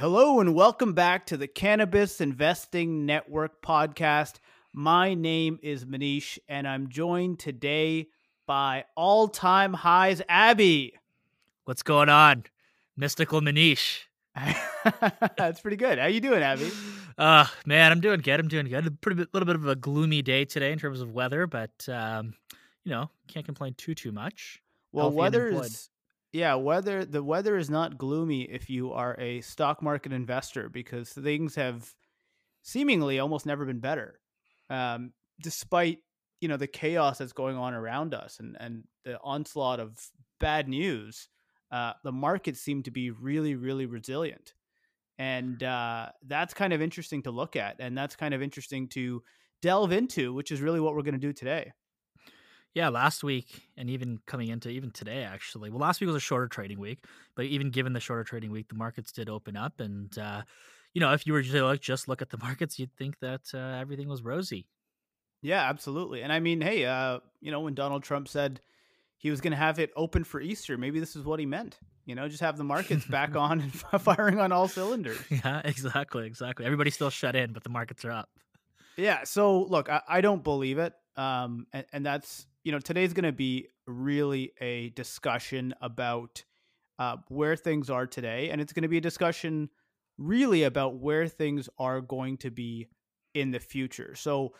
Hello, and welcome back to the Cannabis Investing Network podcast. My name is Manish, and I'm joined today by all time highs Abby. What's going on? Mystical Manish. That's pretty good. How you doing, Abby? Uh man, I'm doing good. I'm doing good. A pretty little bit of a gloomy day today in terms of weather, but um, you know, can't complain too too much. Well, Healthy weather is yeah, weather the weather is not gloomy if you are a stock market investor because things have seemingly almost never been better. Um, despite, you know, the chaos that's going on around us and and the onslaught of bad news, uh, the markets seem to be really really resilient. And uh, that's kind of interesting to look at and that's kind of interesting to delve into, which is really what we're going to do today. Yeah, last week and even coming into even today actually. Well, last week was a shorter trading week, but even given the shorter trading week, the markets did open up and uh you know, if you were to like just look at the markets, you'd think that uh, everything was rosy. Yeah, absolutely. And I mean, hey, uh, you know, when Donald Trump said he was going to have it open for Easter, maybe this is what he meant. You know, just have the markets back on and firing on all cylinders. Yeah, exactly, exactly. Everybody's still shut in, but the markets are up. Yeah. So look, I, I don't believe it. Um, and, and that's you know today's going to be really a discussion about uh, where things are today, and it's going to be a discussion really about where things are going to be in the future. So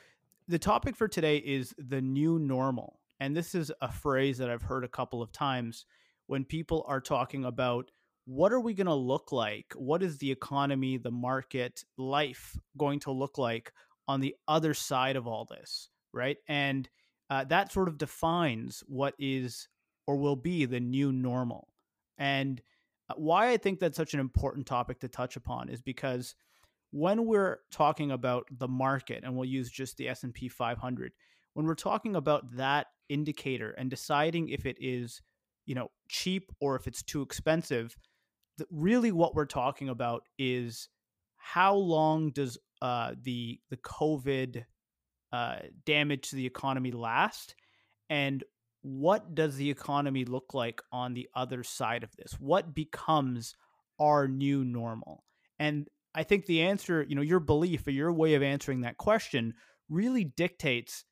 the topic for today is the new normal, and this is a phrase that I've heard a couple of times when people are talking about what are we going to look like? What is the economy, the market, life going to look like on the other side of all this, right? And uh, that sort of defines what is or will be the new normal. And uh, why I think that's such an important topic to touch upon is because when we're talking about the market, and we'll use just the S and P 500, when we're talking about that indicator and deciding if it is, you know, cheap or if it's too expensive, really what we're talking about is how long does uh, the the COVID uh, damage to the economy last, and what does the economy look like on the other side of this? What becomes our new normal? And I think the answer, you know, your belief or your way of answering that question really dictates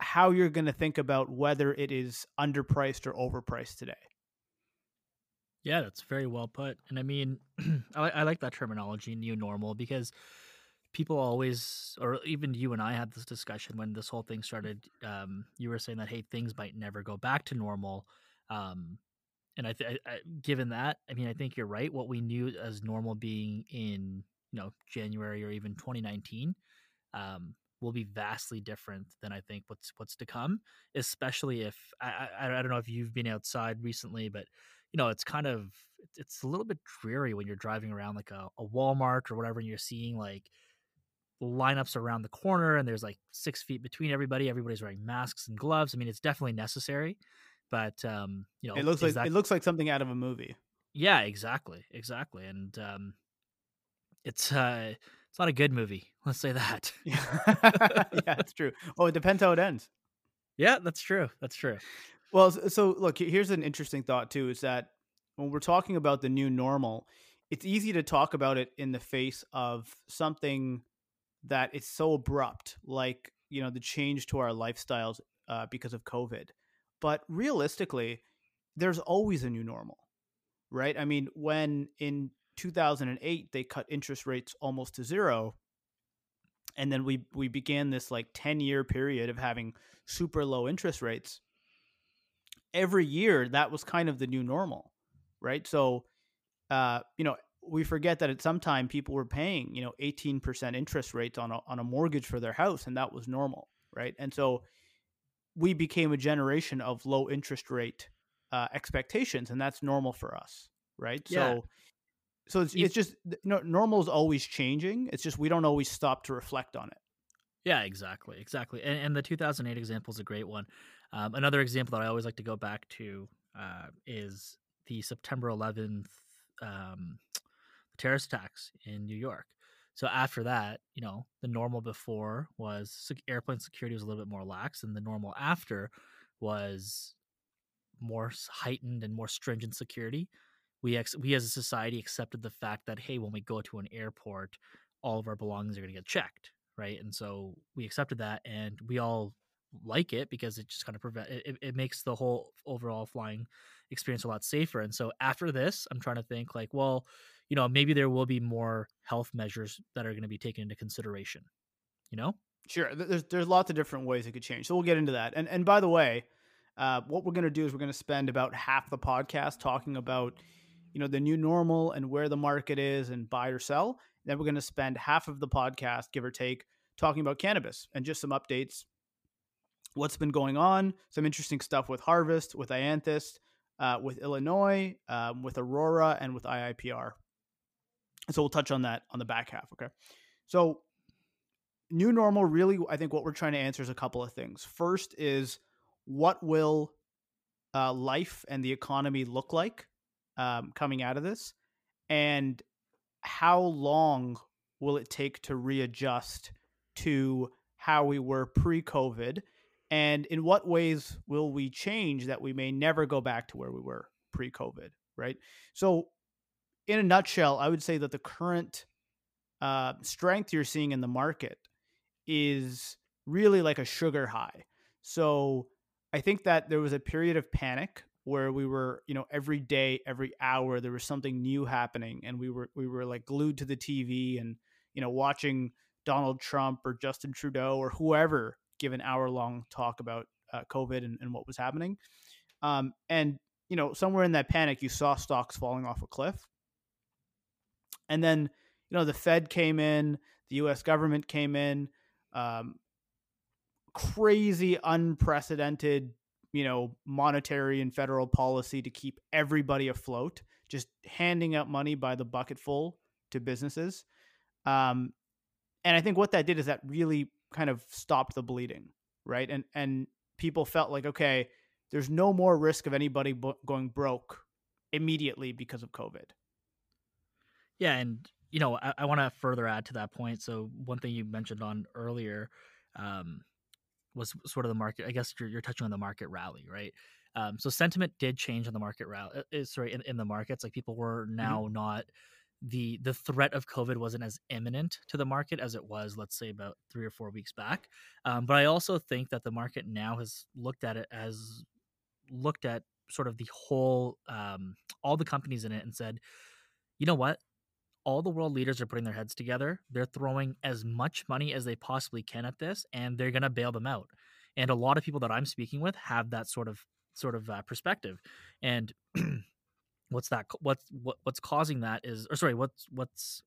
how you're going to think about whether it is underpriced or overpriced today. Yeah, that's very well put. And I mean, I, I like that terminology, new normal, because people always, or even you and I had this discussion when this whole thing started. Um, you were saying that hey, things might never go back to normal. Um, and I, th- I, I, given that, I mean, I think you're right. What we knew as normal being in you know January or even 2019 um, will be vastly different than I think what's what's to come. Especially if I, I I don't know if you've been outside recently, but you know it's kind of it's a little bit dreary when you're driving around like a, a Walmart or whatever, and you're seeing like lineups around the corner, and there's like six feet between everybody. Everybody's wearing masks and gloves. I mean, it's definitely necessary, but um, you know, It looks like that- it looks like something out of a movie. yeah, exactly, exactly, and um, it's uh, it's not a good movie. Let's say that. yeah, that's true. Oh, it depends how it ends. yeah, that's true. That's true. Well, so look, here's an interesting thought too: is that when we're talking about the new normal, it's easy to talk about it in the face of something that is so abrupt, like you know the change to our lifestyles uh, because of COVID. But realistically, there's always a new normal, right? I mean, when in 2008 they cut interest rates almost to zero, and then we we began this like 10 year period of having super low interest rates every year that was kind of the new normal right so uh you know we forget that at some time people were paying you know 18% interest rates on a, on a mortgage for their house and that was normal right and so we became a generation of low interest rate uh, expectations and that's normal for us right Yeah. so So it's, it's just no, normal is always changing. It's just we don't always stop to reflect on it. Yeah, exactly, exactly. And, and the 2008 example is a great one. Um, another example that I always like to go back to uh, is the September 11th um, terrorist attacks in New York. So after that, you know, the normal before was airplane security was a little bit more lax, and the normal after was more heightened and more stringent security. We ex- we as a society accepted the fact that hey, when we go to an airport, all of our belongings are going to get checked, right? And so we accepted that, and we all like it because it just kind of prevent it, it makes the whole overall flying experience a lot safer. And so after this, I'm trying to think like, well, you know, maybe there will be more health measures that are going to be taken into consideration. You know? Sure. There's there's lots of different ways it could change. So we'll get into that. And and by the way, uh, what we're going to do is we're going to spend about half the podcast talking about you know the new normal and where the market is and buy or sell. Then we're going to spend half of the podcast, give or take, talking about cannabis and just some updates what's been going on, some interesting stuff with Harvest, with iAnthus, uh, with Illinois, um, with Aurora, and with IIPR. So we'll touch on that on the back half. Okay. So, new normal, really, I think what we're trying to answer is a couple of things. First is what will uh, life and the economy look like um, coming out of this? And how long will it take to readjust to how we were pre COVID? And in what ways will we change that we may never go back to where we were pre COVID, right? So, in a nutshell, I would say that the current uh, strength you're seeing in the market is really like a sugar high. So, I think that there was a period of panic where we were, you know, every day, every hour, there was something new happening, and we were we were like glued to the TV and you know watching Donald Trump or Justin Trudeau or whoever give an hour long talk about uh, COVID and, and, what was happening. Um, and, you know, somewhere in that panic, you saw stocks falling off a cliff. And then, you know, the Fed came in, the US government came in, um, crazy, unprecedented, you know, monetary and federal policy to keep everybody afloat, just handing out money by the bucketful to businesses. Um, and I think what that did is that really kind of stopped the bleeding, right? And and people felt like okay, there's no more risk of anybody bo- going broke immediately because of COVID. Yeah, and you know, I, I want to further add to that point. So one thing you mentioned on earlier um, was sort of the market. I guess you're, you're touching on the market rally, right? Um, so sentiment did change in the market rally. Uh, sorry, in, in the markets, like people were mm-hmm. now mm-hmm. not the the threat of COVID wasn't as imminent to the market as it was, let's say, about three or four weeks back. Um, but I also think that the market now has looked at it as looked at sort of the whole um, all the companies in it and said, you know what, all the world leaders are putting their heads together. They're throwing as much money as they possibly can at this, and they're going to bail them out. And a lot of people that I'm speaking with have that sort of sort of uh, perspective. And what's that what's what, what's causing that is or sorry what's what's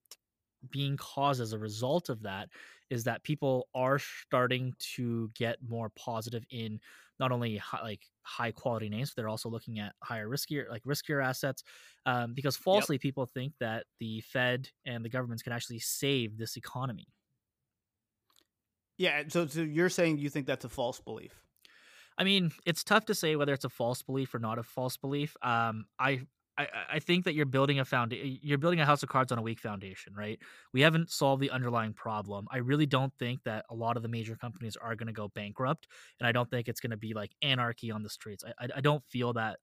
being caused as a result of that is that people are starting to get more positive in not only high, like high quality names but they're also looking at higher riskier like riskier assets um, because falsely yep. people think that the fed and the governments can actually save this economy yeah so, so you're saying you think that's a false belief I mean, it's tough to say whether it's a false belief or not a false belief. Um, I I, I think that you're building a foundation. You're building a house of cards on a weak foundation, right? We haven't solved the underlying problem. I really don't think that a lot of the major companies are going to go bankrupt, and I don't think it's going to be like anarchy on the streets. I, I, I don't feel that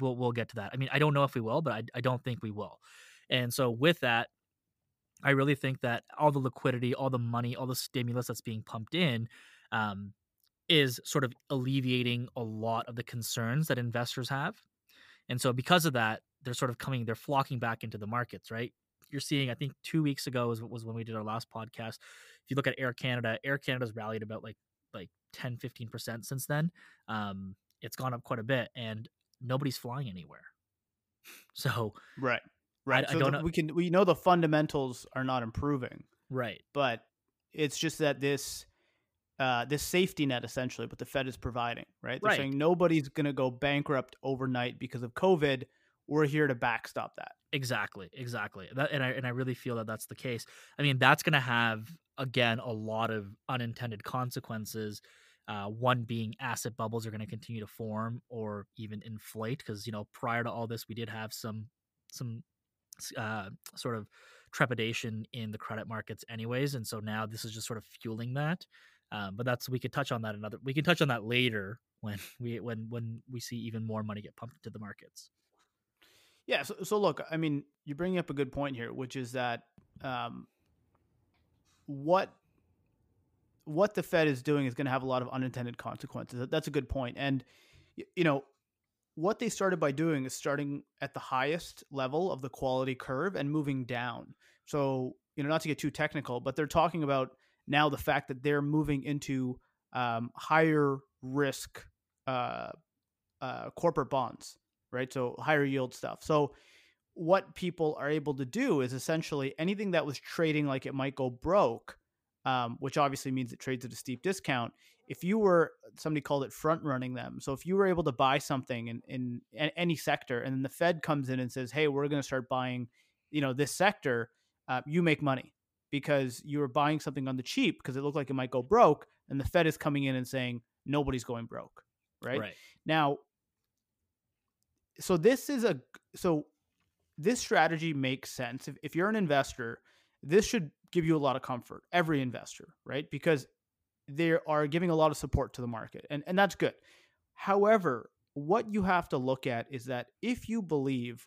we'll we'll get to that. I mean, I don't know if we will, but I I don't think we will. And so with that, I really think that all the liquidity, all the money, all the stimulus that's being pumped in, um, is sort of alleviating a lot of the concerns that investors have. And so because of that, they're sort of coming, they're flocking back into the markets, right? You're seeing, I think two weeks ago was, was when we did our last podcast. If you look at Air Canada, Air Canada's rallied about like like 10, 15% since then. Um, it's gone up quite a bit and nobody's flying anywhere. So Right. Right. I, so I don't the, know. we can we know the fundamentals are not improving. Right. But it's just that this uh, this safety net essentially what the Fed is providing, right? They're right. saying nobody's going to go bankrupt overnight because of COVID. We're here to backstop that. Exactly, exactly. That, and I and I really feel that that's the case. I mean, that's going to have again a lot of unintended consequences. Uh, one being asset bubbles are going to continue to form or even inflate because you know prior to all this we did have some some uh, sort of trepidation in the credit markets anyways and so now this is just sort of fueling that um, but that's we could touch on that another we can touch on that later when we when when we see even more money get pumped into the markets. Yeah so, so look i mean you bring up a good point here which is that um, what what the fed is doing is going to have a lot of unintended consequences. That's a good point. And you know what they started by doing is starting at the highest level of the quality curve and moving down. So, you know, not to get too technical, but they're talking about now the fact that they're moving into um, higher risk uh, uh, corporate bonds, right? So, higher yield stuff. So, what people are able to do is essentially anything that was trading like it might go broke, um, which obviously means it trades at a steep discount, if you were somebody called it front running them so if you were able to buy something in, in, in any sector and then the fed comes in and says hey we're going to start buying you know this sector uh, you make money because you were buying something on the cheap because it looked like it might go broke and the fed is coming in and saying nobody's going broke right, right. now so this is a so this strategy makes sense if, if you're an investor this should give you a lot of comfort every investor right because they are giving a lot of support to the market, and, and that's good. However, what you have to look at is that if you believe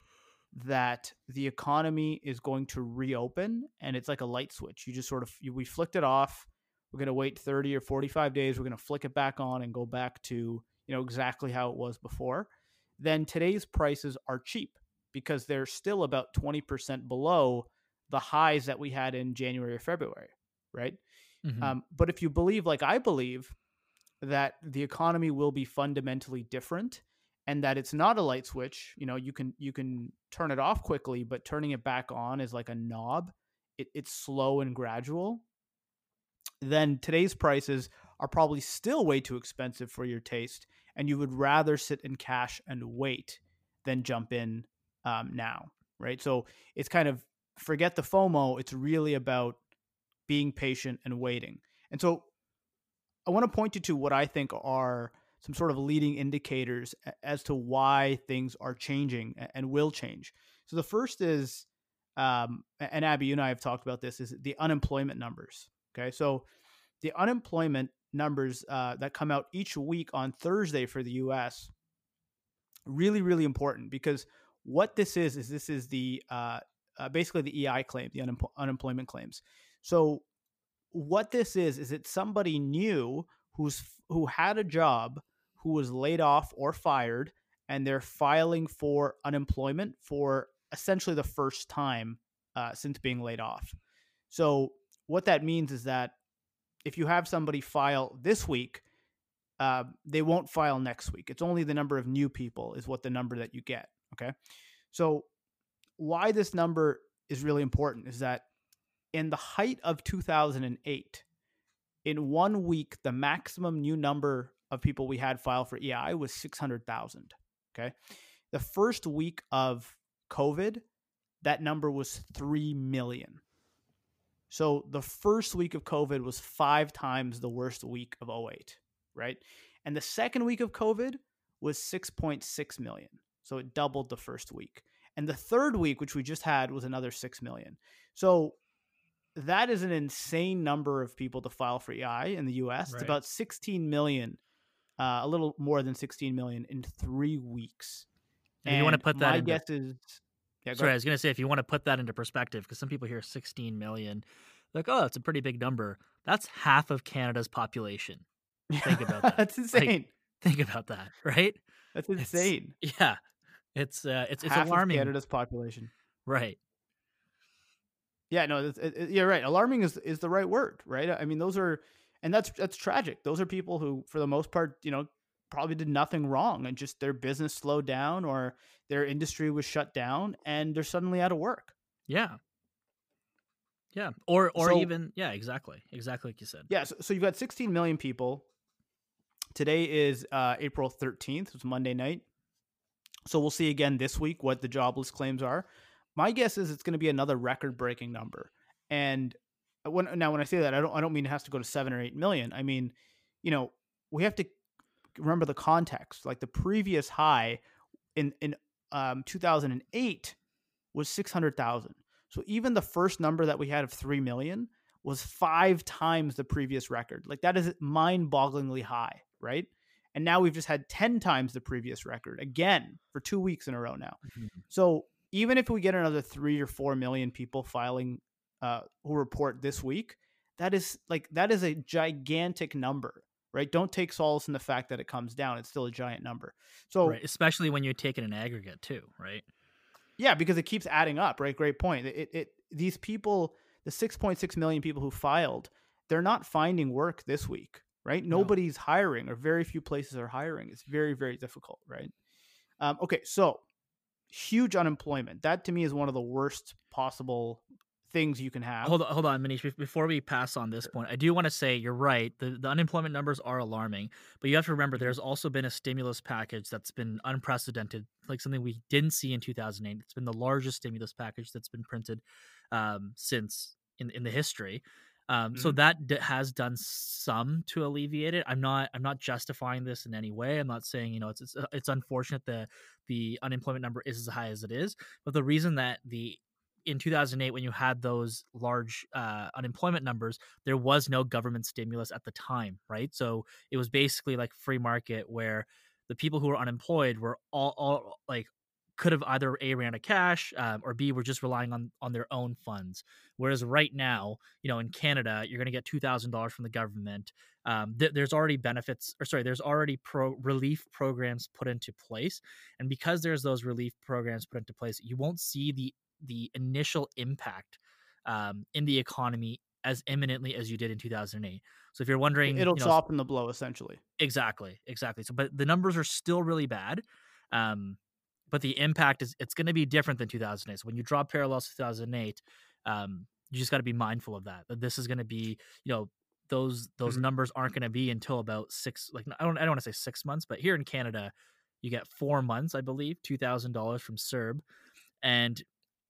that the economy is going to reopen and it's like a light switch, you just sort of you, we flicked it off. We're going to wait 30 or 45 days. We're going to flick it back on and go back to you know exactly how it was before. Then today's prices are cheap because they're still about 20% below the highs that we had in January or February, right? Mm-hmm. Um, but if you believe, like I believe, that the economy will be fundamentally different and that it's not a light switch you know you can you can turn it off quickly but turning it back on is like a knob it, it's slow and gradual then today's prices are probably still way too expensive for your taste and you would rather sit in cash and wait than jump in um, now right so it's kind of forget the fomo it's really about being patient and waiting. And so I want to point you to what I think are some sort of leading indicators as to why things are changing and will change. So the first is, um, and Abby, you and I have talked about this, is the unemployment numbers. Okay, so the unemployment numbers uh, that come out each week on Thursday for the U.S. really, really important because what this is is this is the uh, uh, basically the EI claim, the unemployment claims. So what this is is it's somebody new who's who had a job who was laid off or fired and they're filing for unemployment for essentially the first time uh, since being laid off. So what that means is that if you have somebody file this week, uh, they won't file next week. It's only the number of new people is what the number that you get. Okay, so why this number is really important is that in the height of 2008, in one week, the maximum new number of people we had file for EI was 600,000. Okay. The first week of COVID, that number was 3 million. So the first week of COVID was five times the worst week of 08, right? And the second week of COVID was 6.6 million. So it doubled the first week. And the third week, which we just had, was another 6 million. So that is an insane number of people to file for EI in the US. Right. It's about 16 million, uh, a little more than 16 million in three weeks. And you want to put that? My into, guess is. Yeah, sorry, I was going to say if you want to put that into perspective, because some people hear 16 million, like, oh, that's a pretty big number. That's half of Canada's population. Think about that. That's insane. Like, think about that, right? That's insane. It's, yeah, it's uh, it's half it's alarming. Canada's population, right? Yeah, no, it, it, you're right. Alarming is is the right word, right? I mean, those are, and that's that's tragic. Those are people who, for the most part, you know, probably did nothing wrong, and just their business slowed down or their industry was shut down, and they're suddenly out of work. Yeah, yeah, or or so, even yeah, exactly, exactly like you said. Yeah, so, so you've got 16 million people. Today is uh, April 13th. It's Monday night. So we'll see again this week what the jobless claims are. my guess is it's going to be another record breaking number. And when now when I say that, I don't I don't mean it has to go to seven or eight million. I mean, you know, we have to remember the context. Like the previous high in in um, 2008 was 600,000. So even the first number that we had of 3 million was five times the previous record. Like that is mind-bogglingly high, right? And now we've just had 10 times the previous record again for 2 weeks in a row now. Mm-hmm. So even if we get another 3 or 4 million people filing uh, who report this week, that is like that is a gigantic number right? Don't take solace in the fact that it comes down. It's still a giant number. So, right. especially when you take it in aggregate too, right? Yeah, because it keeps adding up, right? Great point. It, it these people, the 6.6 million people who filed, they're not finding work this week, right? No. Nobody's hiring, or very few places are hiring. It's very, very difficult, right? Um, okay, so huge unemployment. That to me is one of the worst possible things you can have. Hold on, hold on, Manish. Before we pass on this point, I do want to say you're right. The, the unemployment numbers are alarming, but you have to remember there's also been a stimulus package that's been unprecedented, like something we didn't see in 2008. It's been the largest stimulus package that's been printed um, since in in the history. Um, mm-hmm. So that d- has done some to alleviate it. I'm not I'm not justifying this in any way. I'm not saying you know it's it's, uh, it's unfortunate that the unemployment number is as high as it is, but the reason that the in 2008 when you had those large uh, unemployment numbers there was no government stimulus at the time right? So it was basically like free market where the people who were unemployed were all, all like could have either a ran a cash um, or b were just relying on on their own funds. Whereas right now you know in canada you're going to get $2000 from the government um, th- there's already benefits or sorry there's already pro relief programs put into place. And because there's those relief programs put into place you won't see the the initial impact um, in the economy as imminently as you did in 2008. So if you're wondering, it'll you know, soften the blow essentially. Exactly, exactly. So, but the numbers are still really bad. Um, but the impact is it's going to be different than 2008. So when you draw parallels to 2008, um, you just got to be mindful of that. That this is going to be, you know, those those mm-hmm. numbers aren't going to be until about six. Like I don't I don't want to say six months, but here in Canada, you get four months, I believe, two thousand dollars from CERB, and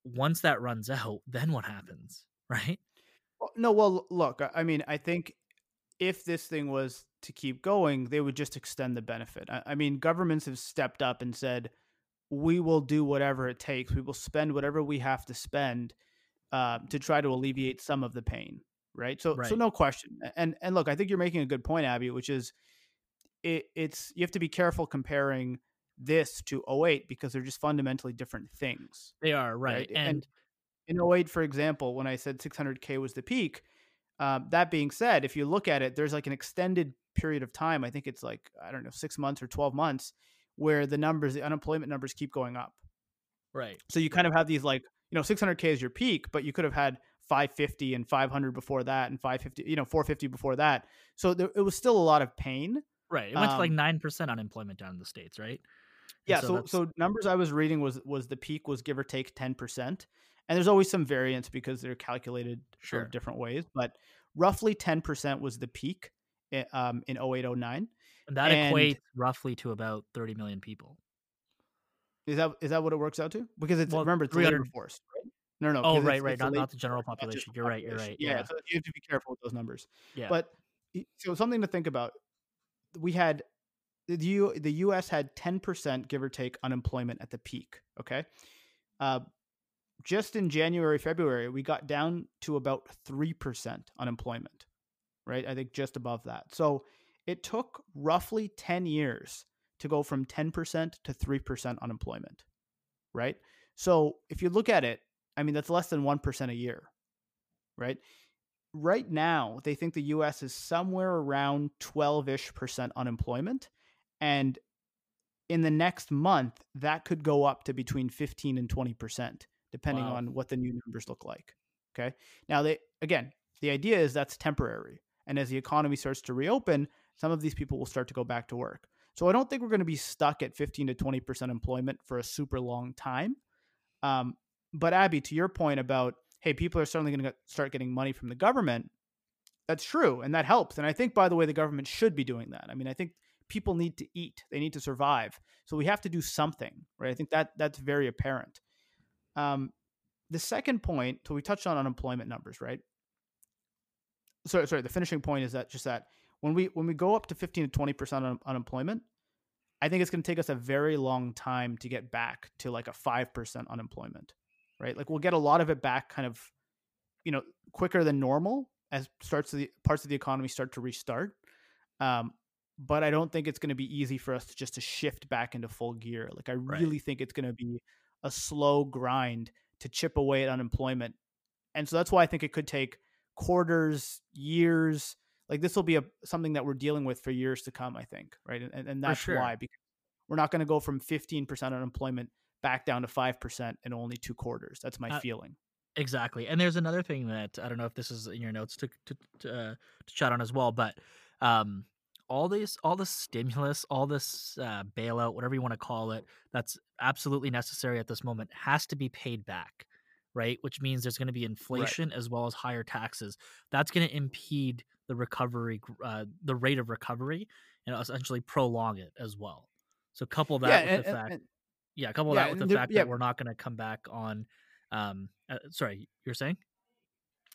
once that runs out, then what happens, right? no, well, look, I mean, I think if this thing was to keep going, they would just extend the benefit. I, I mean, governments have stepped up and said, we will do whatever it takes. We will spend whatever we have to spend uh, to try to alleviate some of the pain, right? So, right. so no question. And and look, I think you're making a good point, Abby, which is it, it's you have to be careful comparing this to 08 because they're just fundamentally different things. They are, right. right? And, and, in 08, for example, when I said 600K was the peak, um, that being said, if you look at it, there's like an extended period of time. I think it's like, I don't know, six months or 12 months where the numbers, the unemployment numbers keep going up. Right. So you kind of have these like, you know, 600K is your peak, but you could have had 550 and 500 before that and 550, you know, 450 before that. So there, it was still a lot of pain. Right. It went um, to like 9% um unemployment down in the States, right? Yeah, so so, so, numbers I was reading was was the peak was give or take ten percent, and there's always some variance because they're calculated sure. sort of different ways, but roughly ten percent was the peak in, um, in 0809. And that and equates roughly to about 30 million people. Is that is that what it works out to? Because it's well, remember it's labor force, right? No, no. Oh, right, it's, right. It's not, not the general population. You're right. You're right. Yeah, yeah, so you have to be careful with those numbers. Yeah. But so something to think about. We had the U, the U.S. had 10% give or take unemployment at the peak. Okay, uh, just in January, February, we got down to about three percent unemployment. Right, I think just above that. So it took roughly 10 years to go from 10% to 3% unemployment. Right. So if you look at it, I mean, that's less than 1% a year. Right. Right now, they think the US is somewhere around 12 ish percent unemployment. And in the next month, that could go up to between 15 and 20%, depending wow. on what the new numbers look like. Okay. Now, they, again, the idea is that's temporary. And as the economy starts to reopen, some of these people will start to go back to work. So I don't think we're going to be stuck at 15 to 20% employment for a super long time. Um, but Abby, to your point about, hey, people are certainly going to start getting money from the government, that's true. And that helps. And I think, by the way, the government should be doing that. I mean, I think people need to eat they need to survive so we have to do something right i think that that's very apparent um, the second point, so we touched on unemployment numbers, right? Sorry, sorry. The finishing point is that just that when we when we go up to fifteen to twenty percent un- unemployment, I think it's going to take us a very long time to get back to like a five percent unemployment, right? Like we'll get a lot of it back, kind of, you know, quicker than normal as starts of the parts of the economy start to restart. Um, but I don't think it's going to be easy for us to just to shift back into full gear. Like I Right. really think it's going to be a slow grind to chip away at unemployment. And so that's why I think it could take quarters, years. Like this will be a something that we're dealing with for years to come, I think, right? And and that's sure. why because we're not going to go from 15% unemployment back down to 5% in only two quarters. That's my Uh, feeling. Exactly. And there's another thing that I don't know if this is in your notes to to to, uh, to chat on as well, but um, all this, all the stimulus, all this uh, bailout, whatever you want to call it, that's absolutely necessary at this moment, has to be paid back, right? Which means there's going to be inflation as well as higher taxes. That's going to impede the recovery, uh, the rate of recovery, and essentially prolong it as well. So couple that Yeah, with and, the fact and yeah, couple yeah, that with the fact yeah, that we're not going to come back on. Um, uh, sorry, you're saying?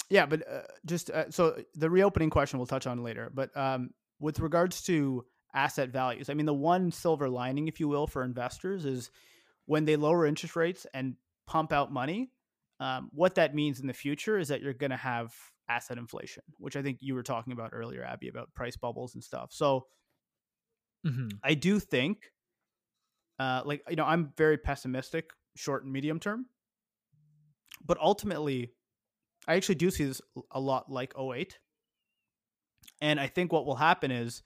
Yeah, but uh, just uh, so the reopening question we'll touch on later. But um, with regards to asset values, I mean, the one silver lining, if you will, for investors is when they lower interest rates and pump out money. Um, what that means in the future is that you're going to have asset inflation, which I think you were talking about earlier, Abby, about price bubbles and stuff. So hmm I do think, uh, like you know, I'm very pessimistic, short and medium term, but ultimately, I actually do see this a lot like 08. And I think what will happen is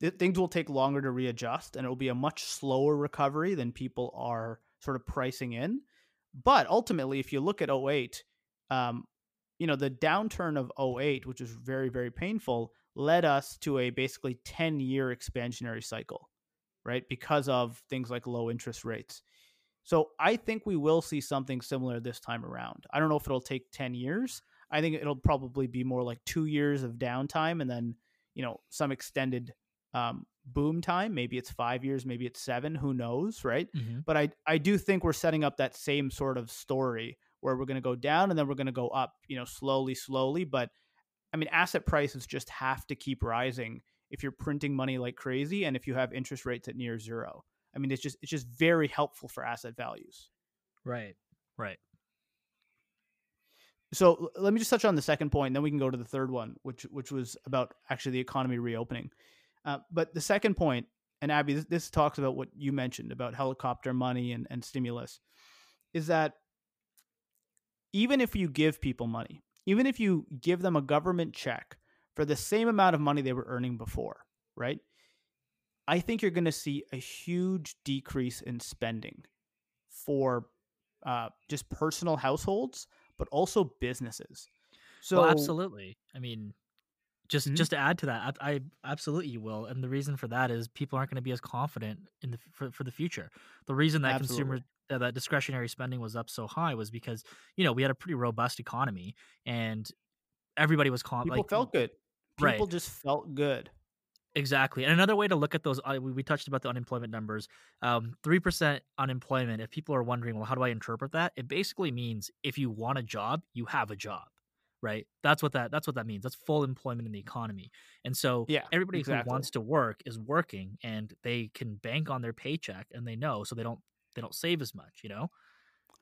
th- things will take longer to readjust and it will be a much slower recovery than people are sort of pricing in. But ultimately, if you look at 08, um, you know, the downturn of 08, which was very, very painful, led us to a basically 10 year expansionary cycle, right? Because of things like low interest rates. So I think we will see something similar this time around. I don't know if it'll take 10 years. I think it'll probably be more like two years of downtime and then, you know, some extended um, boom time. Maybe it's five years, maybe it's seven, who knows, right? hmm But I, I do think we're setting up that same sort of story where we're going to go down and then we're going to go up, you know, slowly, slowly. But I mean, asset prices just have to keep rising if you're printing money like crazy and if you have interest rates at near zero. I mean, it's just it's just very helpful for asset values. Right. Right. So let me just touch on the second point, and then we can go to the third one, which which was about actually the economy reopening. Uh, but the second point, and Abby, this, this talks about what you mentioned about helicopter money and, and stimulus, is that even if you give people money, even if you give them a government check for the same amount of money they were earning before, right? I think you're going to see a huge decrease in spending for uh, just personal households, but also businesses. So, well, absolutely. I mean, just Mhm. just to add to that, I, I absolutely you will, and the reason for that is people aren't going to be as confident in the for, for the future. The reason that consumer that, that discretionary spending was up so high was because you know we had a pretty robust economy and everybody was con- people like felt good. right People just felt good. Exactly. And another way to look at those, uh, we, touched about the unemployment numbers. Um, 3% unemployment, if people are wondering, well, how do I interpret that? It basically means if you want a job, you have a job, right? That's what that that's what that means. That's full employment in the economy. And so Yeah, everybody exactly. who wants to work is working and they can bank on their paycheck and they know so they don't they don't save as much, you know?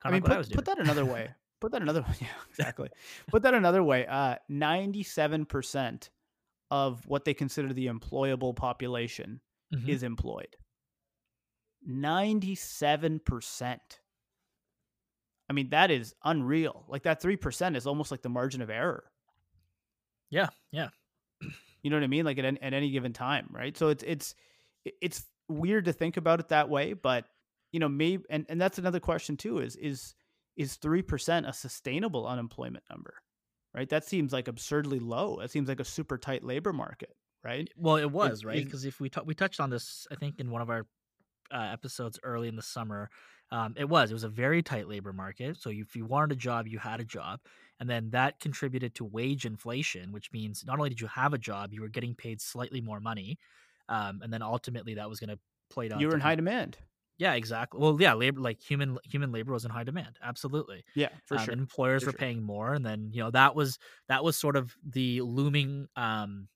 I Kind of mean, what I put put that another way. Put that another. Way. Yeah, exactly. put that another way. Uh, ninety-seven percent of what they consider the employable population Mhm. is employed. Ninety-seven percent. I mean, that is unreal. Like that three percent is almost like the margin of error. Yeah, yeah. You know what I mean? Like at any, at any given time, right? So it's it's it's weird to think about it that way, but you know, maybe and, and that's another question too is is is three percent a sustainable unemployment number? Right? That seems like absurdly low. That seems like a super tight labor market, right? Well, it was, right? Because if we t- we touched on this, I think in one of our uh, episodes early in the summer. Um, it was it was a very tight labor market. So if you wanted a job, you had a job, and then that contributed to wage inflation, which means not only did you have a job, you were getting paid slightly more money, um, and then ultimately that was going to play out you were in high demand. Yeah, exactly. Well, yeah, labor like human human labor was in high demand. Absolutely. Yeah, for Um, sure. employers For were sure. paying more, and then you know that was that was sort of the looming um,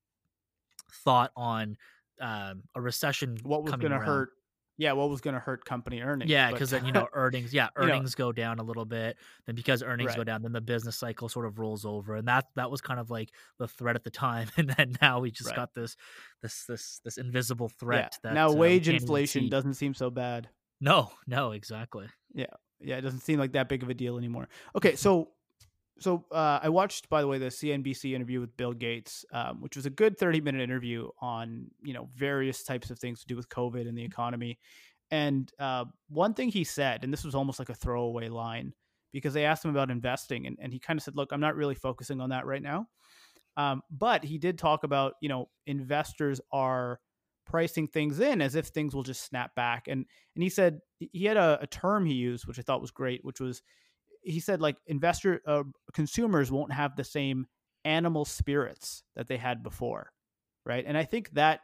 thought on um, a recession What was gonna hurt yeah, what was gonna hurt company earnings, Yeah, because then you know earnings. Yeah, you know earnings go down a little bit. Then because earnings go down, then the business cycle sort of rolls over, and that that was kind of like the threat at the time. And then now we just Right. got this this this this invisible Yeah. threat that Now uh, wage inflation doesn't seem so bad. No, no, exactly. Yeah. Yeah, it doesn't seem like that big of a deal anymore. Okay, so so uh, I watched, by the way, the CNBC interview with Bill Gates, um, which was a good thirty-minute interview on you know various types of things to do with COVID and the economy. And uh, one thing he said, and this was almost like a throwaway line, because they asked him about investing, and, and he kind of said, "Look, I'm not really focusing on that right now." Um, but he did talk about you know investors are pricing things in as if things will just snap back, and and he said he had a, a term he used, which I thought was great, which was he said like investor uh, consumers won't have the same animal spirits that they had before right and i think that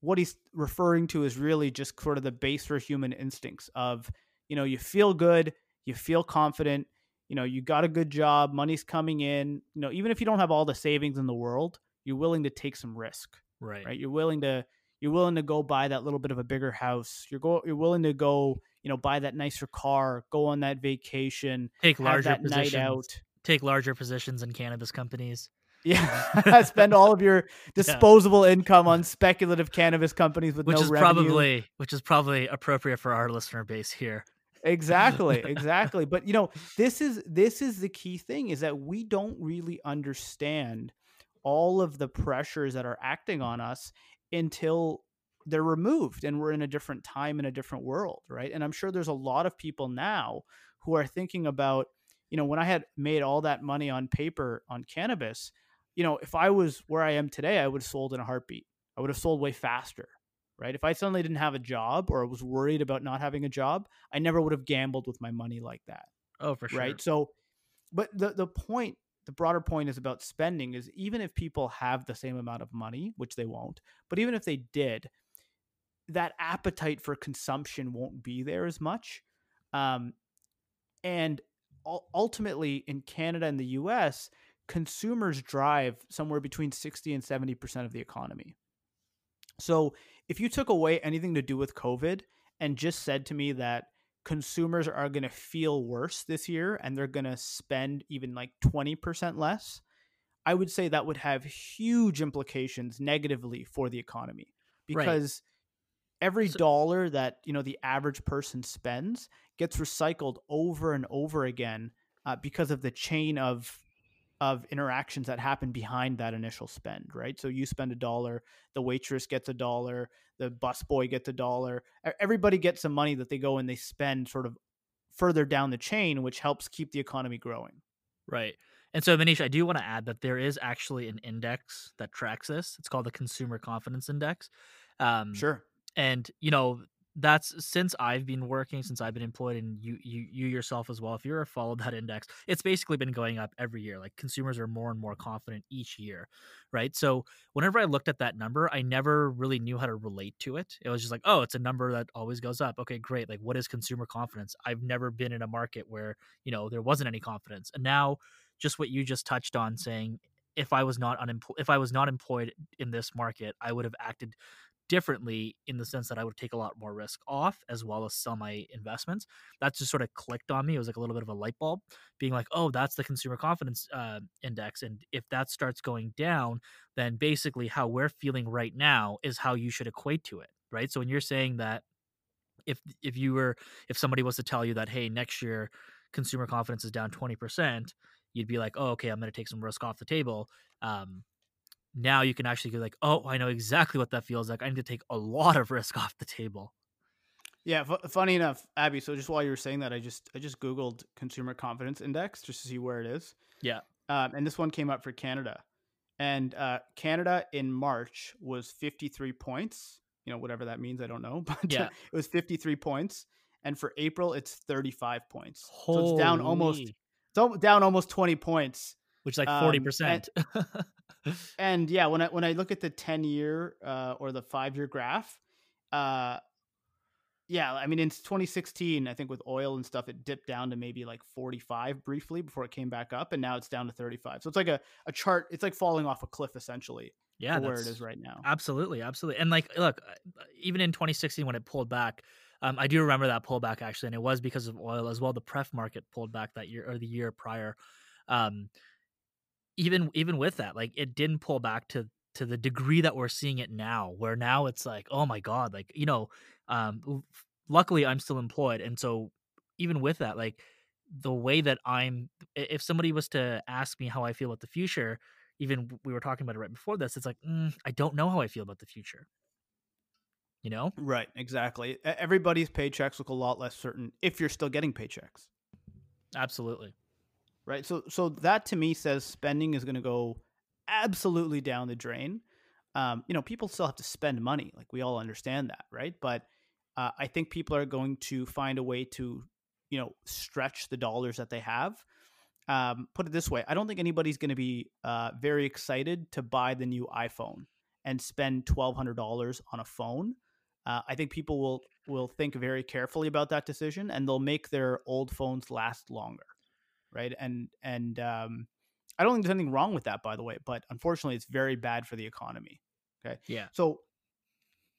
what he's referring to is really just sort of the baser human instincts of you know you feel good you feel confident you know you got a good job money's coming in you know even if you don't have all the savings in the world you're willing to take some risk Right. right you're willing to you're willing to go buy that little bit of a bigger house you're go you're willing to go you know buy that nicer car go on that vacation Take larger that night out Take larger positions in cannabis companies. yeah spend all of your disposable income on speculative cannabis companies with which no is revenue probably which is probably appropriate for our listener base here. exactly exactly but you know this is this is the key thing is that we don't really understand all of the pressures that are acting on us until they're removed and we're in a different time in a different world right? And i'm sure there's a lot of people now who are thinking about you know when i had made all that money on paper on cannabis you know if i was where i am today i would have sold in a heartbeat. I would have sold way faster right? If i suddenly didn't have a job or was worried about not having a job i never would have gambled with my money like that Oh, for sure. right? So but the the point the broader point is about spending is even if people have the same amount of money which they won't but even if they did that appetite for consumption won't be there as much. Um, and ultimately in canada and the us consumers drive somewhere between 60 and 70% of the economy. So if you took away anything to do with covid and just said to me that consumers are going to feel worse this year and they're going to spend even like 20% less, I would say that would have huge implications negatively for the economy Right. because every So- dollar that, you know, the average person spends gets recycled over and over again uh, because of the chain of of interactions that happen behind that initial spend, right? So you spend a dollar, the waitress gets a dollar, the busboy gets a dollar. Everybody gets some money that they go and they spend sort of further down the chain, which helps keep the economy growing. Right. And so, Manish, I do want to add that there is actually an index that tracks this. It's called the Consumer Confidence Index. Um, Sure. and you know that's since I've been working, since I've been employed, and you you you yourself as well. If you ever followed that index, it's basically been going up every year. Like consumers are more and more confident each year, right? So whenever I looked at that number, I never really knew how to relate to it. It was just like, oh, it's a number that always goes up. Okay, great. Like, what is consumer confidence? I've never been in a market where you know there wasn't any confidence, and now just what you just touched on, saying if I was not unemployed, if I was not employed in this market, I would have acted differently in the sense that I would take a lot more risk off as well as sell my investments. That just sort of clicked on me. It was like a little bit of a light bulb, being like, oh, that's the consumer confidence uh, index. And if that starts going down, then basically how we're feeling right now is how you should equate to it. Right. So when you're saying that if if you were if somebody was to tell you that hey next year consumer confidence is down 20% you'd be like oh okay i'm going to take some risk off the table um, now you can actually go like oh i know exactly what that feels like i need to take a lot of risk off the table Yeah, f- funny enough, Abby. So just while you were saying that, I just I just googled consumer confidence index just to see where it is. Yeah. um, and this one came up for Canada, and uh, Canada in March was fifty three points. You know, whatever that means, I don't know, but Yeah. it was fifty three points. And for April, it's thirty five points. So it's down almost it's down almost twenty points. which is like Um, 40% And yeah, when I when I look at the ten year uh, or the five year graph, uh, yeah, I mean, in 2016, I think with oil and stuff, it dipped down to maybe like 45 briefly before it came back up, and now it's down to 35. So it's like a, a chart. It's like falling off a cliff essentially. Yeah, where it is right now. Absolutely, absolutely. And like, look, uh, even in 2016 when it pulled back, um, I do remember that pullback actually, and it was because of oil as well. The pref market pulled back that year or the year prior. Um, even even with that, like it didn't pull back to to the degree that we're seeing it now, where now it's like, oh my god, like you know, um, luckily I'm still employed, and so even with that, like the way that I'm, if somebody was to ask me how I feel about the future, even we were talking about it right before this, it's like mm, I don't know how I feel about the future. You know, right? Exactly. Everybody's paychecks look a lot less certain if you're still getting paychecks. Absolutely. Right. So, so that to me says spending is going to go absolutely down the drain. Um, you know, people still have to spend money. Like we all understand that, right? But uh, I think people are going to find a way to, you know, stretch the dollars that they have. Um, put it this way: I don't think anybody's going to be uh, very excited to buy the new iPhone and spend twelve hundred dollars on a phone. Uh, I think people will will think very carefully about that decision, and they'll make their old phones last longer, right? And and um, I don't think there's anything wrong with that, by the way, but unfortunately, it's very bad for the economy. Okay. Yeah. So,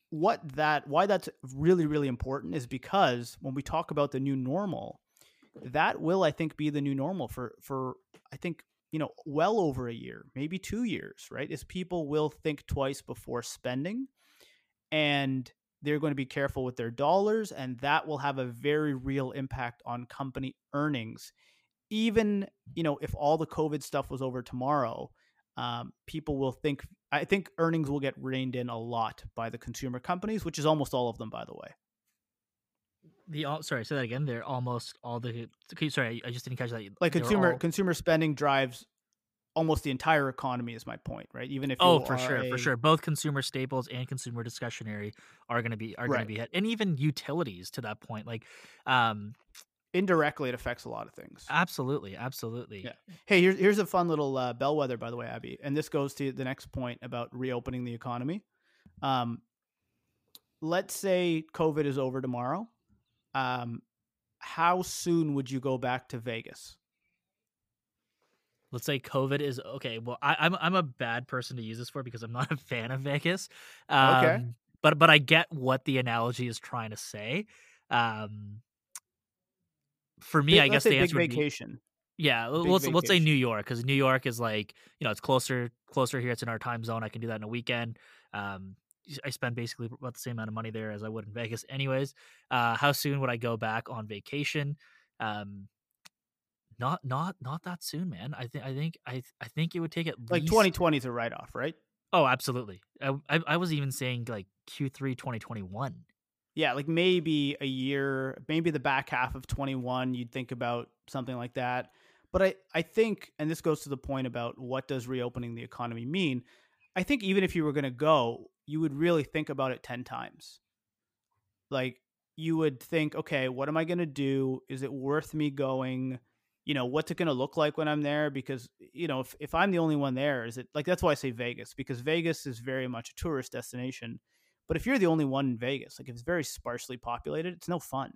what that, why that's really, really important is because when we talk about the new normal, that will, I think, be the new normal for, for, I think, you know, well over a year, maybe two years, right? Is people will think twice before spending and they're going to be careful with their dollars, and that will have a very real impact on company earnings even you know if all the covid stuff was over tomorrow um, people will think i think earnings will get reined in a lot by the consumer companies which is almost all of them by the way. The all sorry say that again. They're almost all the sorry i just didn't catch that. Like consumer all... consumer spending drives almost the entire economy is my point right? Even if oh for sure a... for sure. Both consumer staples and consumer discretionary are going to be are going to be hit and even utilities to that point like um indirectly it affects a lot of things. Absolutely absolutely. Yeah. Hey here's, here's a fun little uh, bellwether by the way abby and this goes to the next point about reopening the economy. Um, let's say covid is over tomorrow. Um, how soon would you go back to vegas? Let's say covid is okay well I, am I'm, I'm a bad person to use this for because i'm not a fan of vegas. Um, okay but but i get what the analogy is trying to say. Um for me, big, I guess the answer big vacation. Be, yeah, big let's vacation. let's say New York because New York is like you know it's closer closer here. It's in our time zone. I can do that in a weekend. Um, I spend basically about the same amount of money there as I would in Vegas, anyways. Uh, how soon would I go back on vacation? Um, not not not that soon, man. I think I think I I think it would take it like 2020 is a write off, right? Oh, absolutely. I, I, I was even saying like Q3 2021 yeah, like maybe a year, maybe the back half of 21, you'd think about something like that. But I, I think, and this goes to the point about what does reopening the economy mean? I think even if you were going to go, you would really think about it 10 times. Like you would think, okay, what am I going to do? Is it worth me going? You know, what's it going to look like when I'm there? Because, you know, if, if I'm the only one there, is it like that's why I say Vegas, because Vegas is very much a tourist destination but if you're the only one in Vegas, like if it's very sparsely populated, it's no fun,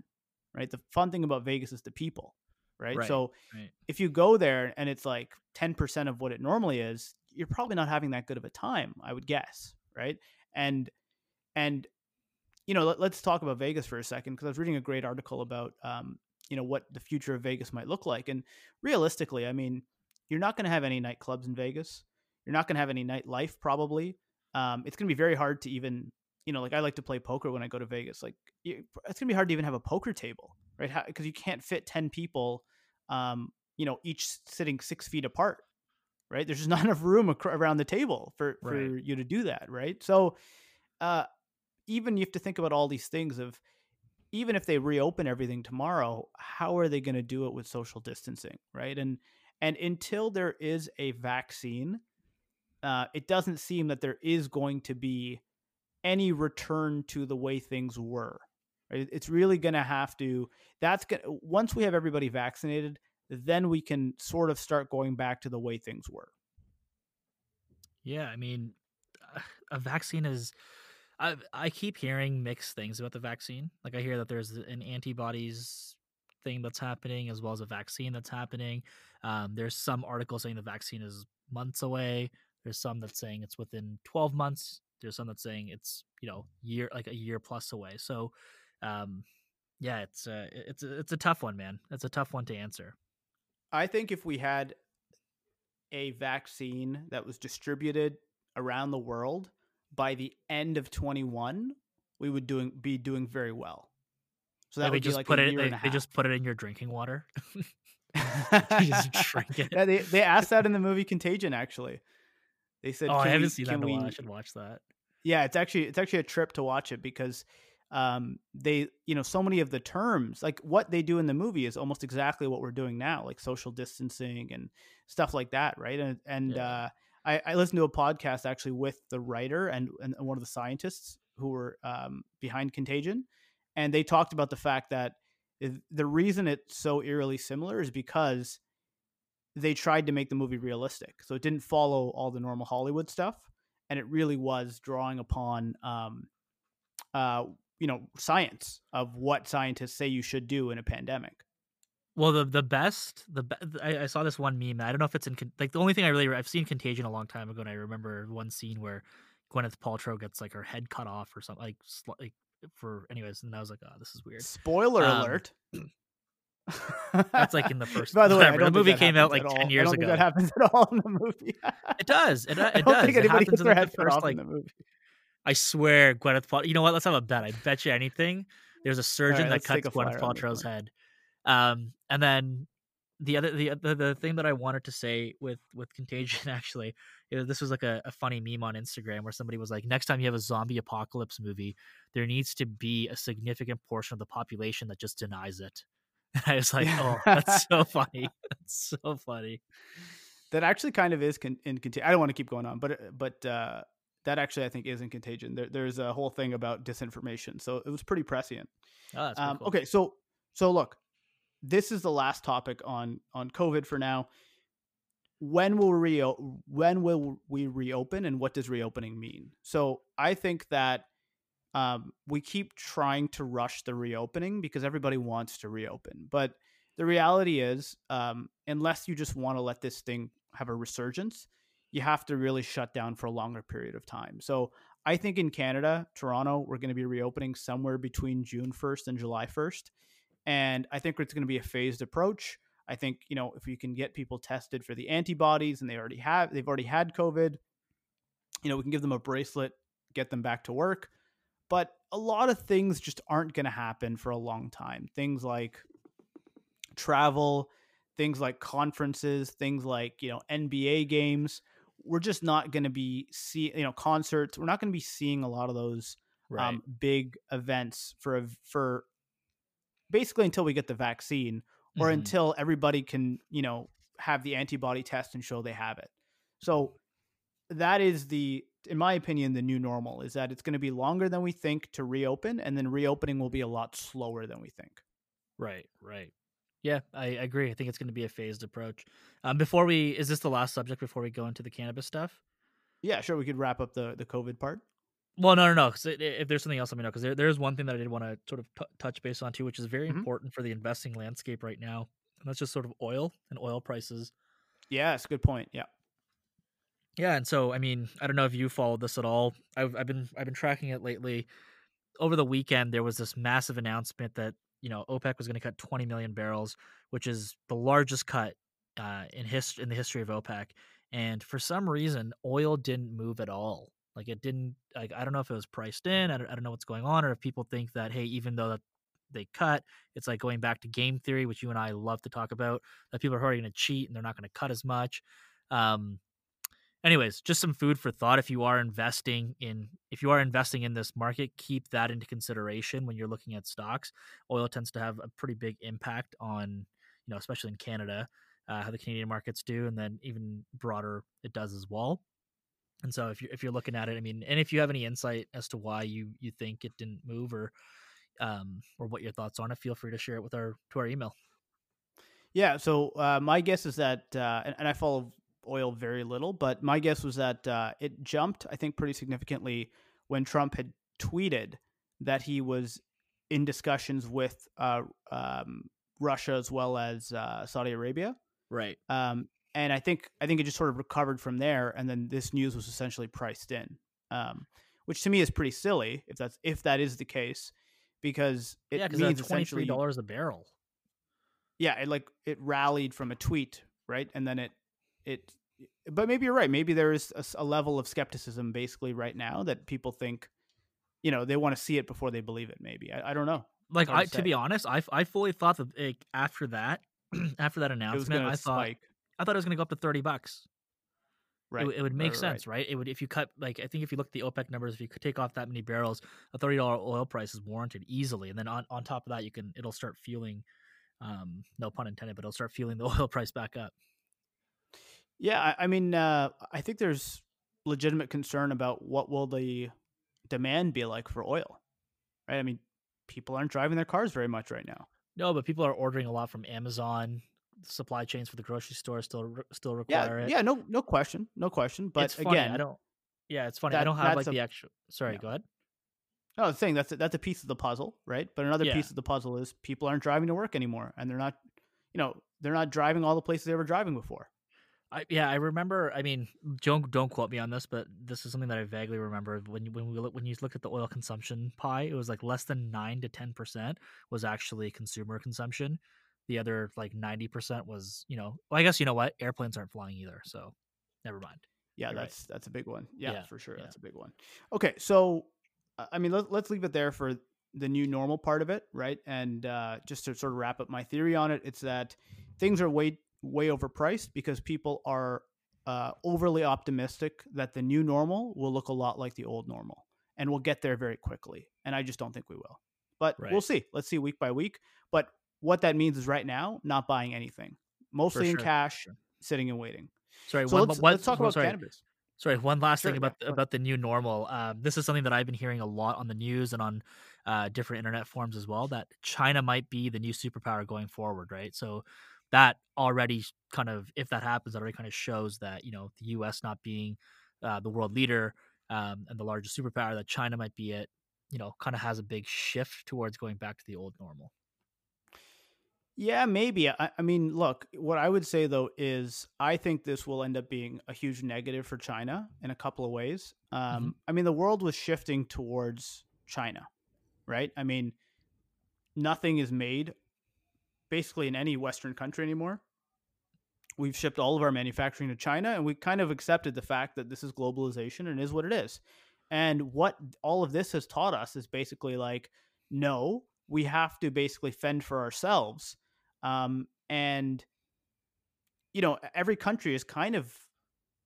right? The fun thing about Vegas is the people, right? right so right. if you go there and it's like 10% of what it normally is, you're probably not having that good of a time, I would guess, right? And and you know, let, us talk about Vegas for a second because I was reading a great article about um, you know what the future of Vegas might look like, and realistically, I mean, you're not going to have any nightclubs in Vegas. You're not going to have any nightlife, probably. Um, it's going to be very hard to even you know, like I like to play poker when I go to Vegas. Like you, it's gonna be hard to even have a poker table, right? Because you can't fit ten people, um, you know, each sitting six feet apart, right? There's just not enough room ac- around the table for for right. you to do that, right? So, uh, even you have to think about all these things of even if they reopen everything tomorrow, how are they going to do it with social distancing, right? And and until there is a vaccine, uh, it doesn't seem that there is going to be any return to the way things were. It's really going to have to. That's gonna, once we have everybody vaccinated, then we can sort of start going back to the way things were. Yeah, I mean, a vaccine is. I I keep hearing mixed things about the vaccine. Like I hear that there's an antibodies thing that's happening as well as a vaccine that's happening. Um, there's some articles saying the vaccine is months away. There's some that's saying it's within 12 months. There's some that's saying it's you know year like a year plus away. So, um, yeah, it's a it's it's a tough one, man. It's a tough one to answer. I think if we had a vaccine that was distributed around the world by the end of 21, we would doing be doing very well. So that like would just like put it. They, they just put it in your drinking water. just drink it. Yeah, they they asked that in the movie Contagion. Actually, they said, "Oh, I haven't we, seen that in a while. I should watch that." Yeah, it's actually it's actually a trip to watch it because um, they you know so many of the terms like what they do in the movie is almost exactly what we're doing now, like social distancing and stuff like that, right? And and yeah. uh, I, I listened to a podcast actually with the writer and and one of the scientists who were um, behind Contagion, and they talked about the fact that the reason it's so eerily similar is because they tried to make the movie realistic, so it didn't follow all the normal Hollywood stuff, and it really was drawing upon, um, uh, you know, science of what scientists say you should do in a pandemic. Well, the the best the be- I, I, saw this one meme. I don't know if it's in like the only thing I really I've seen Contagion a long time ago, and I remember one scene where Gwyneth Paltrow gets like her head cut off or something like like for anyways, and I was like, oh, this is weird. Spoiler um, alert. that's like in the first. By the way, the movie came out like ten years ago. that happens at all in the movie. it does. It, it does. Think it happens in the first like. In the movie. I swear, Gwyneth Paltrow. You know what? Let's have a bet. I bet you anything. There's a surgeon right, that cuts Gwyneth Paltrow's head. Um, and then the other the, the the thing that I wanted to say with with Contagion actually, this was like a, a funny meme on Instagram where somebody was like, next time you have a zombie apocalypse movie, there needs to be a significant portion of the population that just denies it. And I was like, oh, that's so funny. That's so funny. That actually kind of is con- in contagion. I don't want to keep going on, but uh, but uh, that actually I think is in contagion. There, there's a whole thing about disinformation, so it was pretty prescient. Oh, um, cool. Okay, so so look, this is the last topic on on COVID for now. When will we when will we reopen, and what does reopening mean? So I think that um, we keep trying to rush the reopening because everybody wants to reopen, but the reality is, um, unless you just want to let this thing have a resurgence, you have to really shut down for a longer period of time. So I think in Canada, Toronto, we're going to be reopening somewhere between June 1st and July 1st. And I think it's going to be a phased approach. I think, you know, if you can get people tested for the antibodies and they already have, they've already had COVID, you know, we can give them a bracelet, get them back to work. But a lot of things just aren't going to happen for a long time. Things like travel, things like conferences, things like, you know, NBA games. We're just not going to be see, you know, concerts. We're not going to be seeing a lot of those right. um, big events for for basically until we get the vaccine or mm-hmm. until everybody can, you know, have the antibody test and show they have it. So that is the in my opinion the new normal is that it's going to be longer than we think to reopen and then reopening will be a lot slower than we think. Right, right. Yeah, I agree. I think it's going to be a phased approach. Um, before we, is this the last subject before we go into the cannabis stuff? Yeah, sure. We could wrap up the the COVID part. Well, no, no, no. Because if there's something else, let me know. Because there, there's one thing that I did want to sort of t- touch base on too, which is very mm-hmm. important for the investing landscape right now, and that's just sort of oil and oil prices. Yeah, it's a good point. Yeah. Yeah, and so I mean, I don't know if you followed this at all. I've I've been I've been tracking it lately. Over the weekend, there was this massive announcement that you know OPEC was going to cut 20 million barrels, which is the largest cut uh, in hist- in the history of OPEC. And for some reason, oil didn't move at all. Like it didn't. Like I don't know if it was priced in. I don't, I don't know what's going on, or if people think that hey, even though that they cut, it's like going back to game theory, which you and I love to talk about. That people are already going to cheat and they're not going to cut as much. Um, anyways, just some food for thought. If you are investing in, if you are investing in this market, keep that into consideration when you're looking at stocks. Oil tends to have a pretty big impact on, you know, especially in Canada, uh, how the Canadian markets do, and then even broader, it does as well. And so if you're if you're looking at it, I mean, and if you have any insight as to why you you think it didn't move or um or what your thoughts on it, feel free to share it with our to our email. Yeah, so uh, my guess is that, uh, and, and, I follow oil very little, but my guess was that uh, it jumped, I think, pretty significantly when Trump had tweeted that he was in discussions with uh, um, Russia as well as uh, Saudi Arabia. Right. Um, and I think I think it just sort of recovered from there, and then this news was essentially priced in, um, which to me is pretty silly if that's if that is the case, because it yeah, means twenty three essentially dollars a barrel. yeah, it like it rallied from a tweet, right? And then it it but maybe you're right. Maybe there is a level of skepticism basically right now that people think, you know, they want to see it before they believe it. Maybe I, I don't know. Like I, to to be honest, I, I fully thought that like, after that, after that announcement, I to thought spike, I thought it was going to go up to thirty bucks. Right? w- It, would make right, right, right. sense, right. It would if you cut like I think if you look at the OPEC numbers, if you could take off that many barrels, a thirty dollar oil price is warranted easily, and then on, on top of that, you can it'll start fueling, um, no pun intended, but it'll start fueling the oil price back up. Yeah, I, I mean, uh, I think there's legitimate concern about what will the demand be like for oil, right? I mean, people aren't driving their cars very much right now. No, but people are ordering a lot from Amazon. Supply chains for the grocery store still still Yeah, require it. yeah, no, no question, no question. But it's funny. again, I don't. Yeah, it's funny. I don't have like a- the extra. Sorry, yeah. go ahead. No, the thing that's a, that's a piece of the puzzle, right? But another Yeah. piece of the puzzle is people aren't driving to work anymore, and they're not, you know, they're not driving all the places they were driving before. I, yeah, I remember. I mean, don't don't quote me on this, but this is something that I vaguely remember. When you, when we look, when you look at the oil consumption pie, it was like less than nine to ten percent was actually consumer consumption. The other like ninety percent was, you know, well, I guess you know what, airplanes aren't flying either, so never mind. Yeah, You're right. that's that's a big one. Yeah, Yeah, for sure, yeah. that's a big one. Okay, so I mean, let, let's leave it there for the new normal part of it, right? And uh, just to sort of wrap up my theory on it, it's that things are way way overpriced because people are uh, overly optimistic that the new normal will look a lot like the old normal, and we'll get there very quickly. And I just don't think we will. But we'll see. Let's see week by week. But what that means is right now, not buying anything, mostly in sure, for cash, sure. sitting and waiting. Sorry, So one, let's, one, let's talk one- about sorry, cannabis. Sorry, one last Sure, thing about ahead. about the new normal. Um, this is something that I've been hearing a lot on the news and on uh, different internet forums as well. That China might be the new superpower going forward, right? So that already kind of, if that happens, that already kind of shows that you know the U.S. not being uh, the world leader um, and the largest superpower, that China might be it. You know, kind of has a big shift towards going back to the old normal. Yeah, maybe. I, I mean, look, what I would say though is I think this will end up being a huge negative for China in a couple of ways. Um, I mean, the world was shifting towards China, right? I mean, nothing is made basically in any Western country anymore. We've shipped all of our manufacturing to China, and we kind of accepted the fact that this is globalization and is what it is. And what all of this has taught us is basically like, no, we have to basically fend for ourselves. Um, and, you know, every country is kind of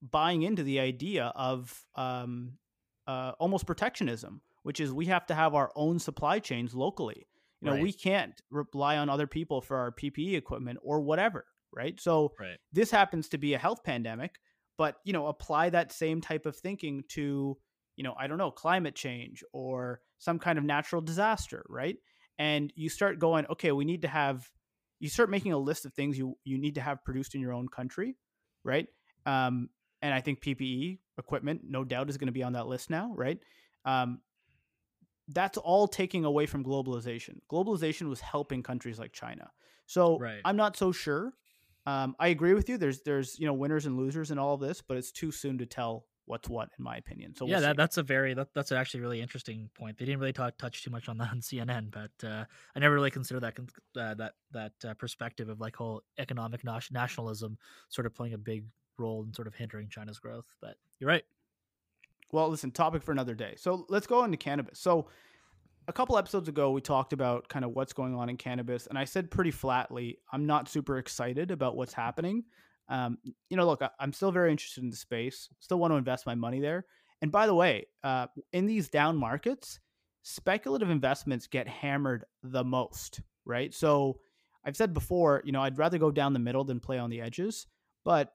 buying into the idea of um, uh, almost protectionism, which is we have to have our own supply chains locally. You know, Right. we can't rely on other people for our PPE equipment or whatever, right? So Right. this happens to be a health pandemic, but you know, apply that same type of thinking to, you know, I don't know, climate change or some kind of natural disaster, right? And you start going, okay, we need to have you start making a list of things you you need to have produced in your own country, right? Um, and I think PPE equipment, no doubt, is going to be on that list now, right? Um, that's all taking away from globalization. Globalization was helping countries like China. So Right. I'm not so sure. Um, I agree with you. There's there's you know winners and losers in all of this, but it's too soon to tell what's what in my opinion. So yeah, we'll that, that's a very that, that's actually a really interesting point. They didn't really talk, touch too much on that on CNN, but uh, I never really considered that uh, that that uh, perspective of like whole economic nationalism sort of playing a big role in sort of hindering China's growth. But you're right. Well, listen, topic for another day. So let's go into cannabis. So a couple episodes ago, we talked about kind of what's going on in cannabis, and I said pretty flatly, I'm not super excited about what's happening. Um, you know, look, I, I'm still very interested in the space, still want to invest my money there. And by the way, uh, in these down markets, speculative investments get hammered the most, right? So I've said before, you know, I'd rather go down the middle than play on the edges. But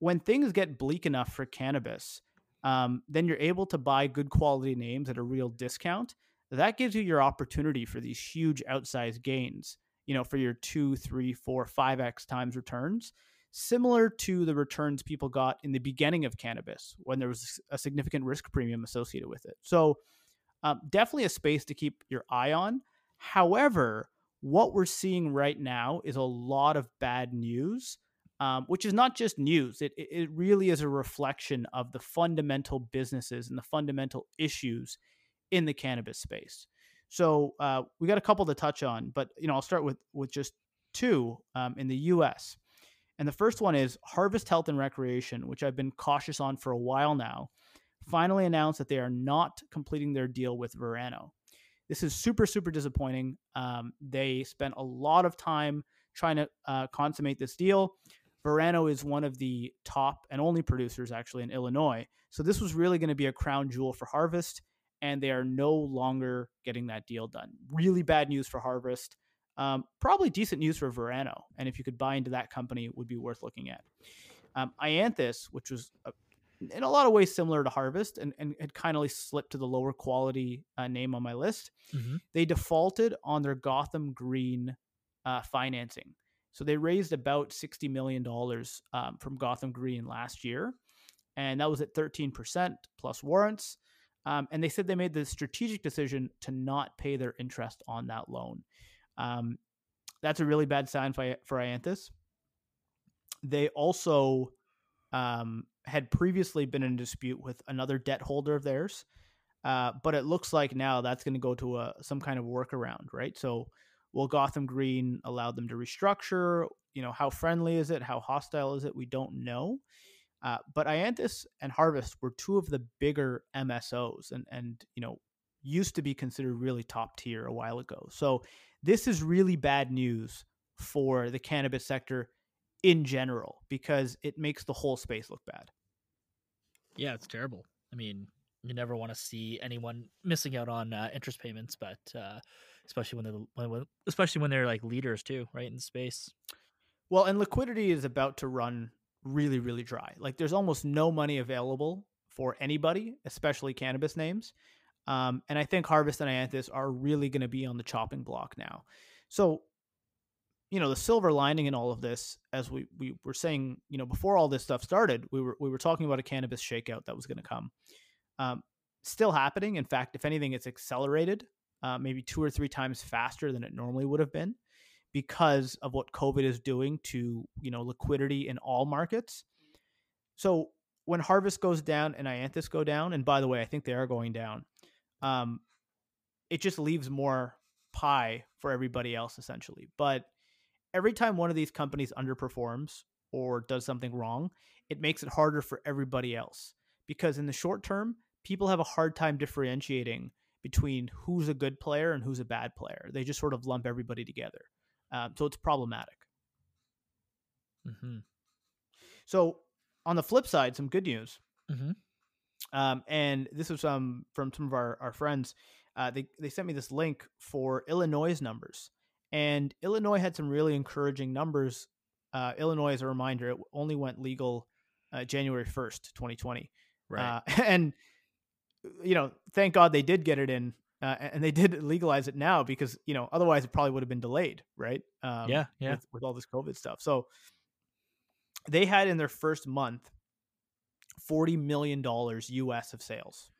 when things get bleak enough for cannabis, um, then you're able to buy good quality names at a real discount. That gives you your opportunity for these huge outsized gains, you know, for your two, three, four, five X times returns, similar to the returns people got in the beginning of cannabis when there was a significant risk premium associated with it. So um, definitely a space to keep your eye on. However, what we're seeing right now is a lot of bad news, um, which is not just news. It, it really is a reflection of the fundamental businesses and the fundamental issues in the cannabis space. So uh, we got a couple to touch on, but you know I'll start with with just two um, in the U.S. And the first one is Harvest Health and Recreation, which I've been cautious on for a while now. Finally announced that they are not completing their deal with Verano. This is super, super disappointing. Um, they spent a lot of time trying to uh, consummate this deal. Verano is one of the top and only producers actually in Illinois. So this was really going to be a crown jewel for Harvest, and they are no longer getting that deal done. Really bad news for Harvest. Um, probably decent news for Verano, and if you could buy into that company, it would be worth looking at. Um, iAnthus, which was a in a lot of ways similar to Harvest and, and had kind of slipped to the lower quality uh, name on my list. Mm-hmm. They defaulted on their Gotham Green uh, financing. So they raised about $60 million um, from Gotham Green last year. And that was at 13% plus warrants. Um, and they said they made the strategic decision to not pay their interest on that loan. Um, that's a really bad sign for, for iAnthus. They also um, had previously been in dispute with another debt holder of theirs. Uh, but it looks like now that's going to go to a, some kind of workaround, right? So, will Gotham Green allow them to restructure? You know, how friendly is it? How hostile is it? We don't know. Uh, but iAnthus and Harvest were two of the bigger MSOs, and and you know, used to be considered really top tier a while ago. So this is really bad news for the cannabis sector in general because it makes the whole space look bad. Yeah, it's terrible. I mean, you never want to see anyone missing out on uh, interest payments, but uh, especially when they're when, especially when they're like leaders too, right in space. Well, and liquidity is about to run really, really dry. Like there's almost no money available for anybody, especially cannabis names. Um, and I think Harvest and iAnthus are really going to be on the chopping block now. So, you know, the silver lining in all of this, as we, we were saying, you know, before all this stuff started, we were we were talking about a cannabis shakeout that was going to come. Um, still happening. In fact, if anything, it's accelerated, uh, maybe two or three times faster than it normally would have been, because of what COVID is doing to you know liquidity in all markets. So when Harvest goes down and iAnthus go down, and by the way, I think they are going down um, it just leaves more pie for everybody else essentially. But every time one of these companies underperforms or does something wrong, it makes it harder for everybody else because in the short term, people have a hard time differentiating between who's a good player and who's a bad player. They just sort of lump everybody together. Um, so it's problematic. Mm-hmm. So on the flip side, some good news. Mm-hmm. Um, and this was um, from some of our, our friends. Uh, they, they sent me this link for Illinois' numbers. And Illinois had some really encouraging numbers. Uh, Illinois, as a reminder, it only went legal uh, January 1st, 2020. Right. Uh, and, you know, thank God they did get it in uh, and they did legalize it now because you know otherwise it probably would have been delayed, right? Um, yeah, yeah. With, with, all this COVID stuff, so they had in their first month $40 million US of sales,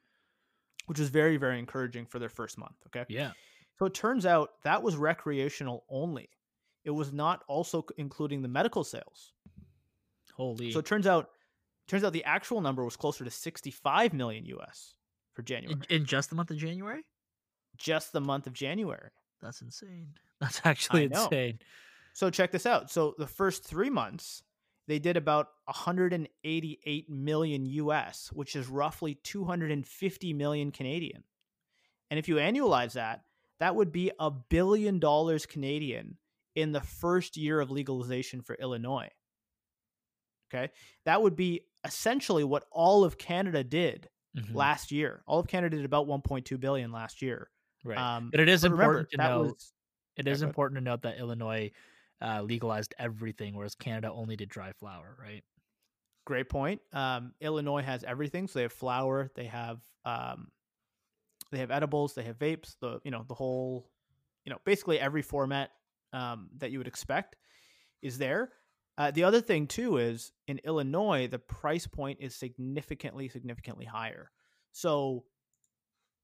which was very, very encouraging for their first month. Okay. Yeah. So it turns out that was recreational only. It was not also including the medical sales. Holy. So it turns out turns out the actual number was closer to 65 million US for January. In, in just the month of January? Just the month of January. That's insane. That's actually insane. So check this out. So the first 3 months they did about 188 million US, which is roughly 250 million Canadian. And if you annualize that, that would be a billion dollars Canadian in the first year of legalization for Illinois. Okay. That would be essentially what all of Canada did mm-hmm. last year. All of Canada did about 1.2 billion last year. Right. Um, but it is but important remember, to note. Was, it is important to note that Illinois uh, legalized everything, whereas Canada only did dry flower, right? Great point. Um, Illinois has everything, so they have flower, they have um, they have edibles, they have vapes, the you know the whole, you know basically every format um, that you would expect is there. Uh, the other thing too is in Illinois, the price point is significantly, significantly higher. So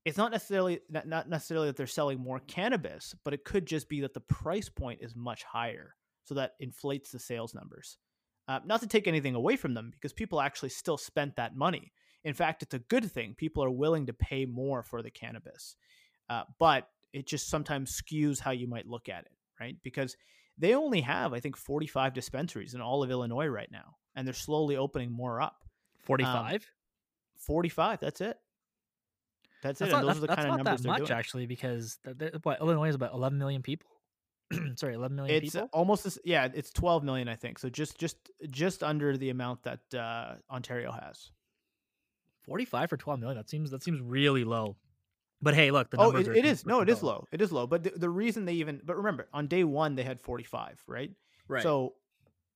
it's not necessarily not necessarily that they're selling more cannabis, but it could just be that the price point is much higher, so that inflates the sales numbers. Uh, not to take anything away from them, because people actually still spent that money. In fact, it's a good thing. People are willing to pay more for the cannabis, uh, but it just sometimes skews how you might look at it, right? Because they only have, I think, 45 dispensaries in all of Illinois right now, and they're slowly opening more up. 45? Um, 45, that's it. That's, that's it. Not, those that's, are the kind of numbers that much, doing. actually, because what Illinois is about 11 million people. Sorry, 11 million it's people. almost this, yeah, it's 12 million, I think. So just just just under the amount that uh, Ontario has. 45 for 12 million. That seems that seems really low. But hey, look, the oh, numbers it, it is no, it is low. It is low. But the, the reason they even, but remember, on day one they had 45, right? Right. So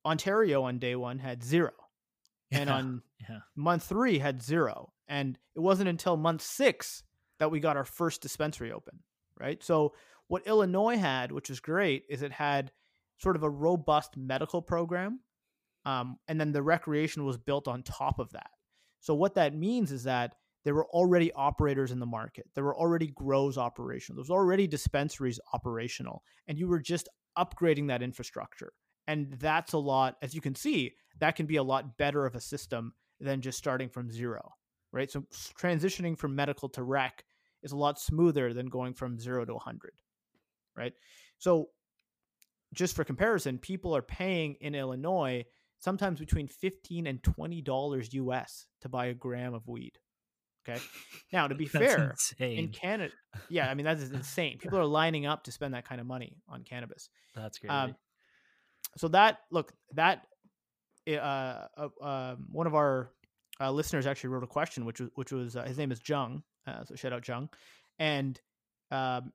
Ontario on day one had zero, and on yeah. month three had zero, and it wasn't until month six that we got our first dispensary open, right? So what Illinois had, which is great, is it had sort of a robust medical program, um, and then the recreation was built on top of that. So what that means is that there were already operators in the market. There were already grows operational. There was already dispensaries operational, and you were just upgrading that infrastructure. And that's a lot, as you can see, that can be a lot better of a system than just starting from zero, right? So transitioning from medical to rec is a lot smoother than going from zero to 100, right? So just for comparison, people are paying in Illinois sometimes between 15 and 20 dollars US to buy a gram of weed. Okay. Now, to be fair, insane. in Canada, yeah, I mean that is insane. People are lining up to spend that kind of money on cannabis. That's great. Um, so that look that uh, uh, uh, one of our uh, listeners actually wrote a question, which was which was uh, his name is Jung, uh, so shout out Jung, and um,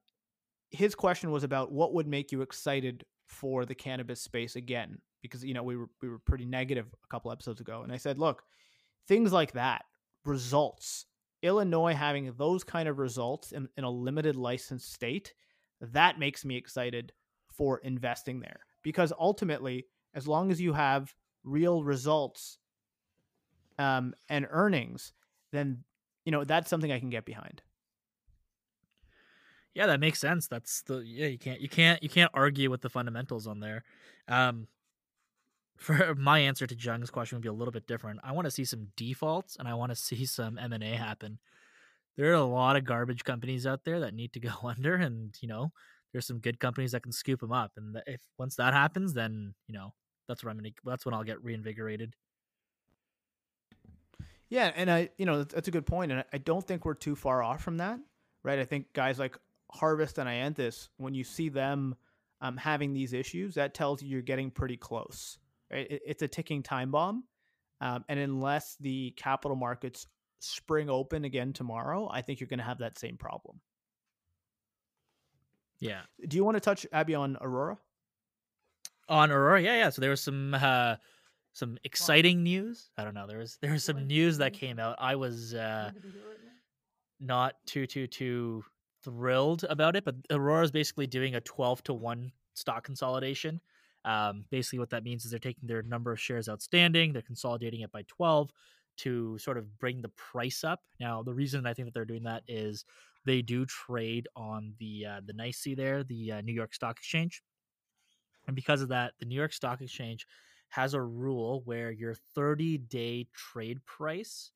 his question was about what would make you excited for the cannabis space again, because you know we were we were pretty negative a couple episodes ago, and I said, look, things like that, results Illinois having those kind of results in, in a limited license state, that makes me excited for investing there. Because ultimately, as long as you have real results um, and earnings, then you know that's something I can get behind. Yeah, that makes sense. That's the yeah you can't you can't you can't argue with the fundamentals on there. Um, for my answer to Jung's question would be a little bit different. I want to see some defaults and I want to see some M and A happen. There are a lot of garbage companies out there that need to go under, and you know, there's some good companies that can scoop them up. And if once that happens, then you know that's what I'm gonna. That's when I'll get reinvigorated. Yeah, and I, you know, that's a good point, and I don't think we're too far off from that, right? I think guys like Harvest and iAnthus, when you see them um, having these issues, that tells you you're getting pretty close? It, it's a ticking time bomb. Um, and unless the capital markets spring open again tomorrow, I think you're going to have that same problem. Yeah. Do you want to touch Abby on Aurora? On Aurora, yeah, yeah. So there was some uh, some exciting news. I don't know. There was there was some news that came out. I was uh, not too too too thrilled about it, but Aurora is basically doing a twelve to one stock consolidation. Um, basically, what that means is they're taking their number of shares outstanding, they're consolidating it by 12 to sort of bring the price up. Now, the reason I think that they're doing that is they do trade on the uh, the NYSE there, the uh, New York Stock Exchange, and because of that, the New York Stock Exchange has a rule where your 30 day trade price,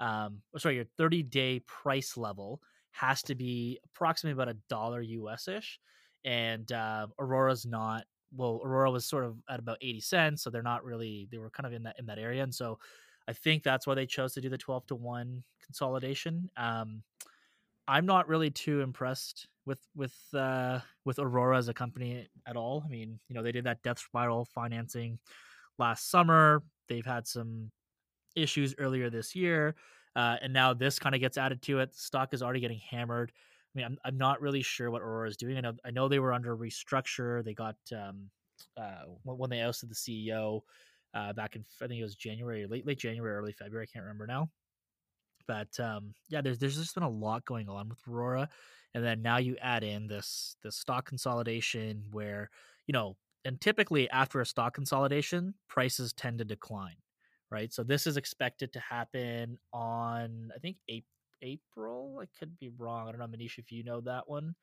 um, sorry, your 30 day price level has to be approximately about a dollar US ish. And uh, Aurora's not well, Aurora was sort of at about 80 cents, so they're not really they were kind of in that in that area, and so I think that's why they chose to do the 12 to one consolidation. Um, I'm not really too impressed with with uh, with Aurora as a company at all. I mean, you know, they did that death spiral financing last summer. They've had some issues earlier this year, uh, and now this kind of gets added to it. The stock is already getting hammered. I mean, I'm, I'm not really sure what Aurora is doing. I know I know they were under restructure. They got um, uh, when they ousted the CEO uh, back in I think it was January, late late January, early February. I can't remember now. But um, yeah, there's there's just been a lot going on with Aurora, and then now you add in this this stock consolidation where you know, and typically after a stock consolidation, prices tend to decline, right? So this is expected to happen on I think April April. I could be wrong. I don't know, Manish, if you know that one.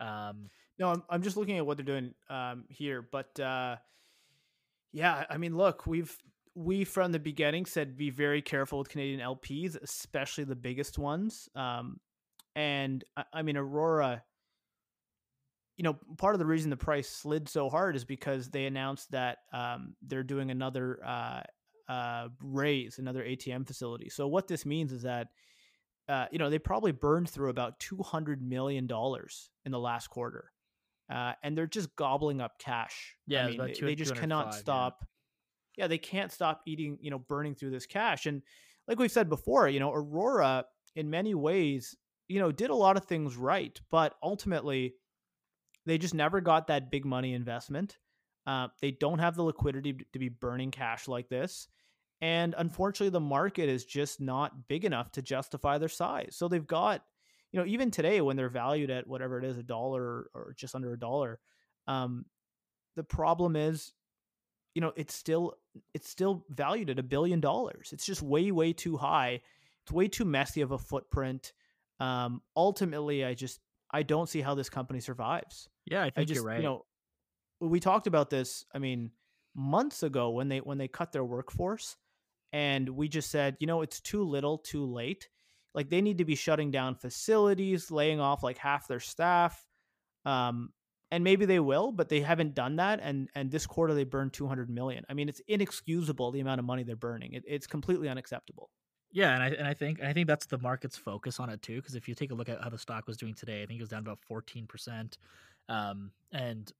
Um, no, I'm I'm just looking at what they're doing um, here, but uh, yeah, I mean, look, we've we from the beginning said be very careful with Canadian LPs, especially the biggest ones. Um, and I, I mean, Aurora you know, part of the reason the price slid so hard is because they announced that um, they're doing another uh, uh, raise, another ATM facility. So what this means is that, uh, you know, they probably burned through about two hundred million dollars in the last quarter, uh, and they're just gobbling up cash. Yeah, I mean, they, they, just cannot stop. Yeah. yeah, they can't stop eating, you know, burning through this cash. And like we've said before, you know, Aurora in many ways, you know, did a lot of things right, but ultimately they just never got that big money investment. Uh, they don't have the liquidity to be burning cash like this. And unfortunately, the market is just not big enough to justify their size. So they've got, you know, even today when they're valued at whatever it is, a dollar or just under a dollar, um, the problem is, you know, it's still it's still valued at a billion dollars. It's just way way too high. It's way too messy of a footprint. Um, ultimately, I just I don't see how this company survives. Yeah, I think I just, you're right. You know, we talked about this. I mean, months ago when they when they cut their workforce, and we just said, you know, it's too little, too late. Like they need to be shutting down facilities, laying off like half their staff. Um, and maybe they will, but they haven't done that. And and this quarter they burned 200 million. I mean, it's inexcusable the amount of money they're burning. It, it's completely unacceptable. Yeah, and I and I think and I think that's the market's focus on it too. Because if you take a look at how the stock was doing today, I think it was down about 14 percent. Um, and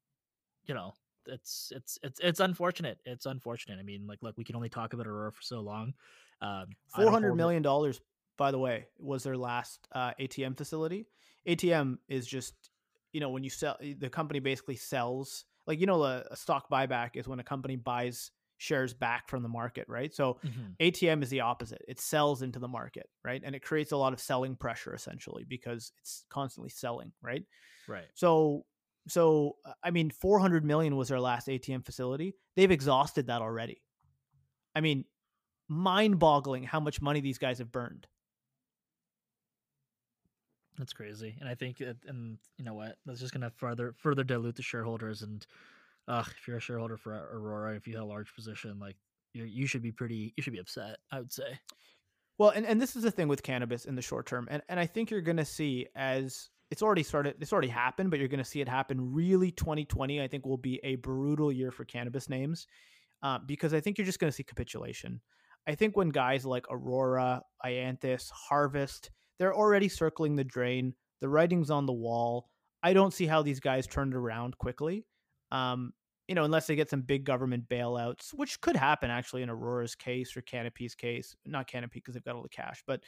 you know, it's it's it's it's unfortunate. It's unfortunate. I mean, like, look, we can only talk about Aurora for so long. Um, Four hundred million dollars, by the way, was their last uh, ATM facility. ATM is just, you know, when you sell, the company basically sells. Like, you know, a, a stock buyback is when a company buys shares back from the market, right? So mm-hmm. ATM is the opposite. It sells into the market, right? And it creates a lot of selling pressure essentially because it's constantly selling, right? Right. So so uh, I mean, 400 million was their last ATM facility. They've exhausted that already. I mean, mind-boggling how much money these guys have burned. That's crazy, and I think, it, and you know what, that's just gonna further further dilute the shareholders. And uh, if you're a shareholder for Aurora, if you have a large position, like you you should be pretty, you should be upset. I would say. Well, and, and this is the thing with cannabis in the short term, and and I think you're gonna see as it's already started it's already happened but you're going to see it happen really 2020 i think will be a brutal year for cannabis names uh, because i think you're just going to see capitulation. I think when guys like aurora ianthus harvest they're already circling the drain the writing's on the wall. I don't see how these guys turn it around quickly um, you know unless they get some big government bailouts which could happen actually in aurora's case or canopy's case. Not canopy because they've got all the cash but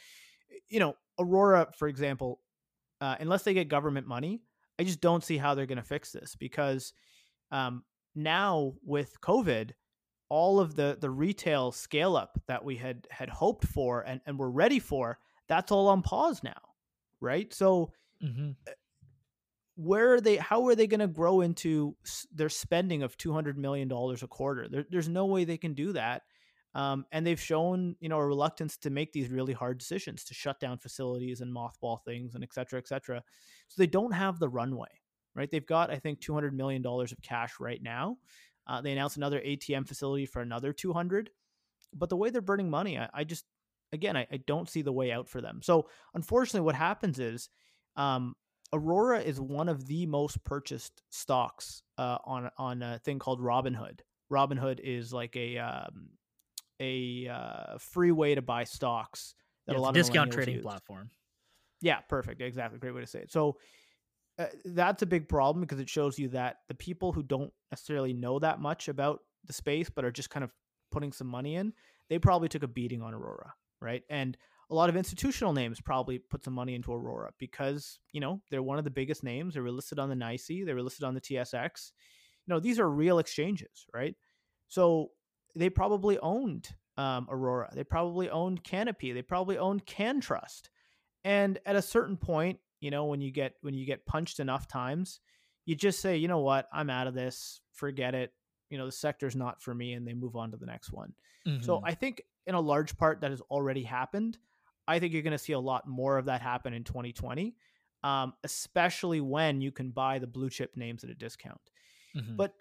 you know aurora for example uh, unless they get government money, I just don't see how they're going to fix this because um, now with COVID, all of the the retail scale up that we had had hoped for and, and were ready for, that's all on pause now, right? So mm-hmm. Uh, where are they? How are they going to grow into their spending of two hundred million dollars a quarter? There, there's no way they can do that um, and they've shown, you know, a reluctance to make these really hard decisions to shut down facilities and mothball things and et cetera, et cetera. So they don't have the runway, right? They've got, I think, $200 million of cash right now. Uh, they announced another ATM facility for another 200. But the way they're burning money, I, I just, again, I, I, don't see the way out for them. So unfortunately, what happens is um, Aurora is one of the most purchased stocks uh, on on a thing called Robinhood. Robinhood is like a um, a uh, free way to buy stocks that yeah, a lot of discount trading use. platform. Yeah, perfect. Exactly. Great way to say it. So uh, that's a big problem because it shows you that the people who don't necessarily know that much about the space but are just kind of putting some money in, they probably took a beating on Aurora, right? And a lot of institutional names probably put some money into Aurora because, you know, they're one of the biggest names. They were listed on the NYSE, they were listed on the TSX. You know, these are real exchanges, right? So they probably owned um, Aurora. They probably owned Canopy. They probably owned CannTrust. And at a certain point, you know, when you get when you get punched enough times, you just say, you know what, I'm out of this. Forget it. You know, the sector's not for me, and they move on to the next one. Mm-hmm. So I think in a large part that has already happened. I think you're going to see a lot more of that happen in 2020, um, especially when you can buy the blue chip names at a discount. Mm-hmm. But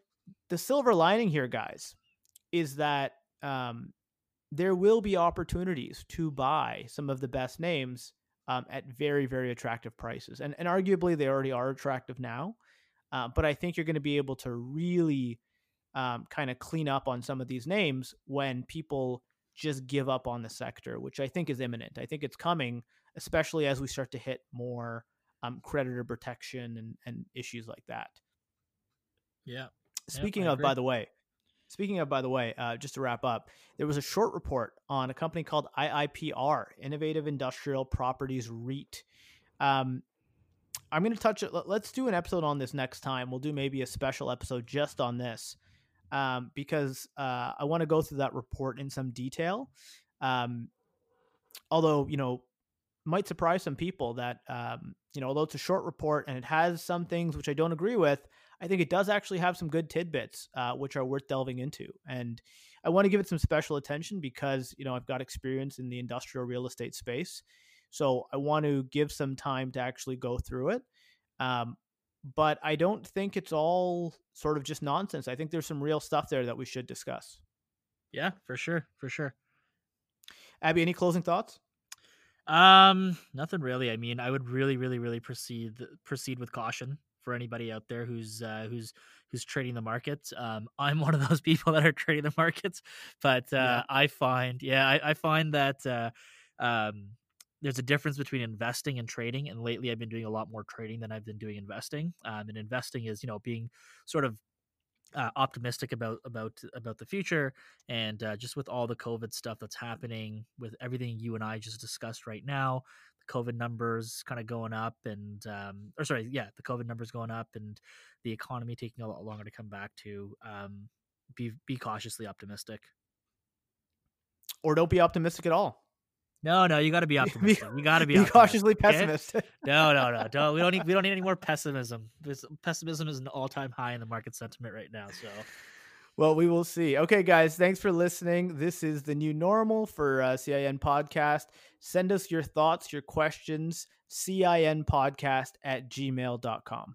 the silver lining here, guys, is that um, there will be opportunities to buy some of the best names um, at very, very attractive prices. And, and arguably, they already are attractive now. Uh, but I think you're going to be able to really um, kind of clean up on some of these names when people just give up on the sector, which I think is imminent. I think it's coming, especially as we start to hit more um, creditor protection and, and issues like that. Yeah. Speaking yep, of, by the way, speaking of, by the way, uh, just to wrap up, there was a short report on a company called IIPR, Innovative Industrial Properties REIT. Um, I'm going to touch it. Let's do an episode on this next time. We'll do maybe a special episode just on this um, because uh, I want to go through that report in some detail. Um, although, you know, might surprise some people that, um, you know, although it's a short report and it has some things which I don't agree with, I think it does actually have some good tidbits, uh, which are worth delving into. And I want to give it some special attention because, you know, I've got experience in the industrial real estate space. So I want to give some time to actually go through it. Um, but I don't think it's all sort of just nonsense. I think there's some real stuff there that we should discuss. Yeah, for sure, for sure. Abby, any closing thoughts? Um, nothing really. I mean, I would really, really, really proceed proceed with caution for anybody out there who's uh, who's who's trading the markets. Um, I'm one of those people that are trading the markets, but uh, yeah. I find, yeah, I, I find that uh, um, there's a difference between investing and trading and lately i've been doing a lot more trading than i've been doing investing um, and investing is you know being sort of uh, optimistic about about about the future and uh, just with all the covid stuff that's happening with everything you and i just discussed right now the covid numbers kind of going up and um, or sorry yeah the covid numbers going up and the economy taking a lot longer to come back to um, be be cautiously optimistic. Or don't be optimistic at all no, no, you got to be optimistic. You got to be, be cautiously pessimistic. Okay? No, no, no, don't. We don't need. We don't need any more pessimism. This, pessimism is an all-time high in the market sentiment right now. So, well, we will see. Okay, guys, thanks for listening. This is the new normal for uh, CIN podcast. Send us your thoughts, your questions. CIN podcast at gmail.com.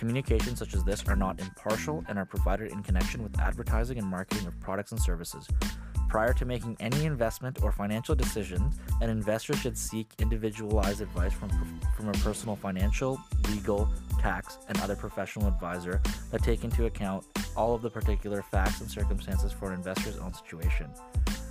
Communications such as this are not impartial and are provided in connection with advertising and marketing of products and services. Prior to making any investment or financial decision, an investor should seek individualized advice from, from a personal financial, legal, tax, and other professional advisor that take into account all of the particular facts and circumstances for an investor's own situation.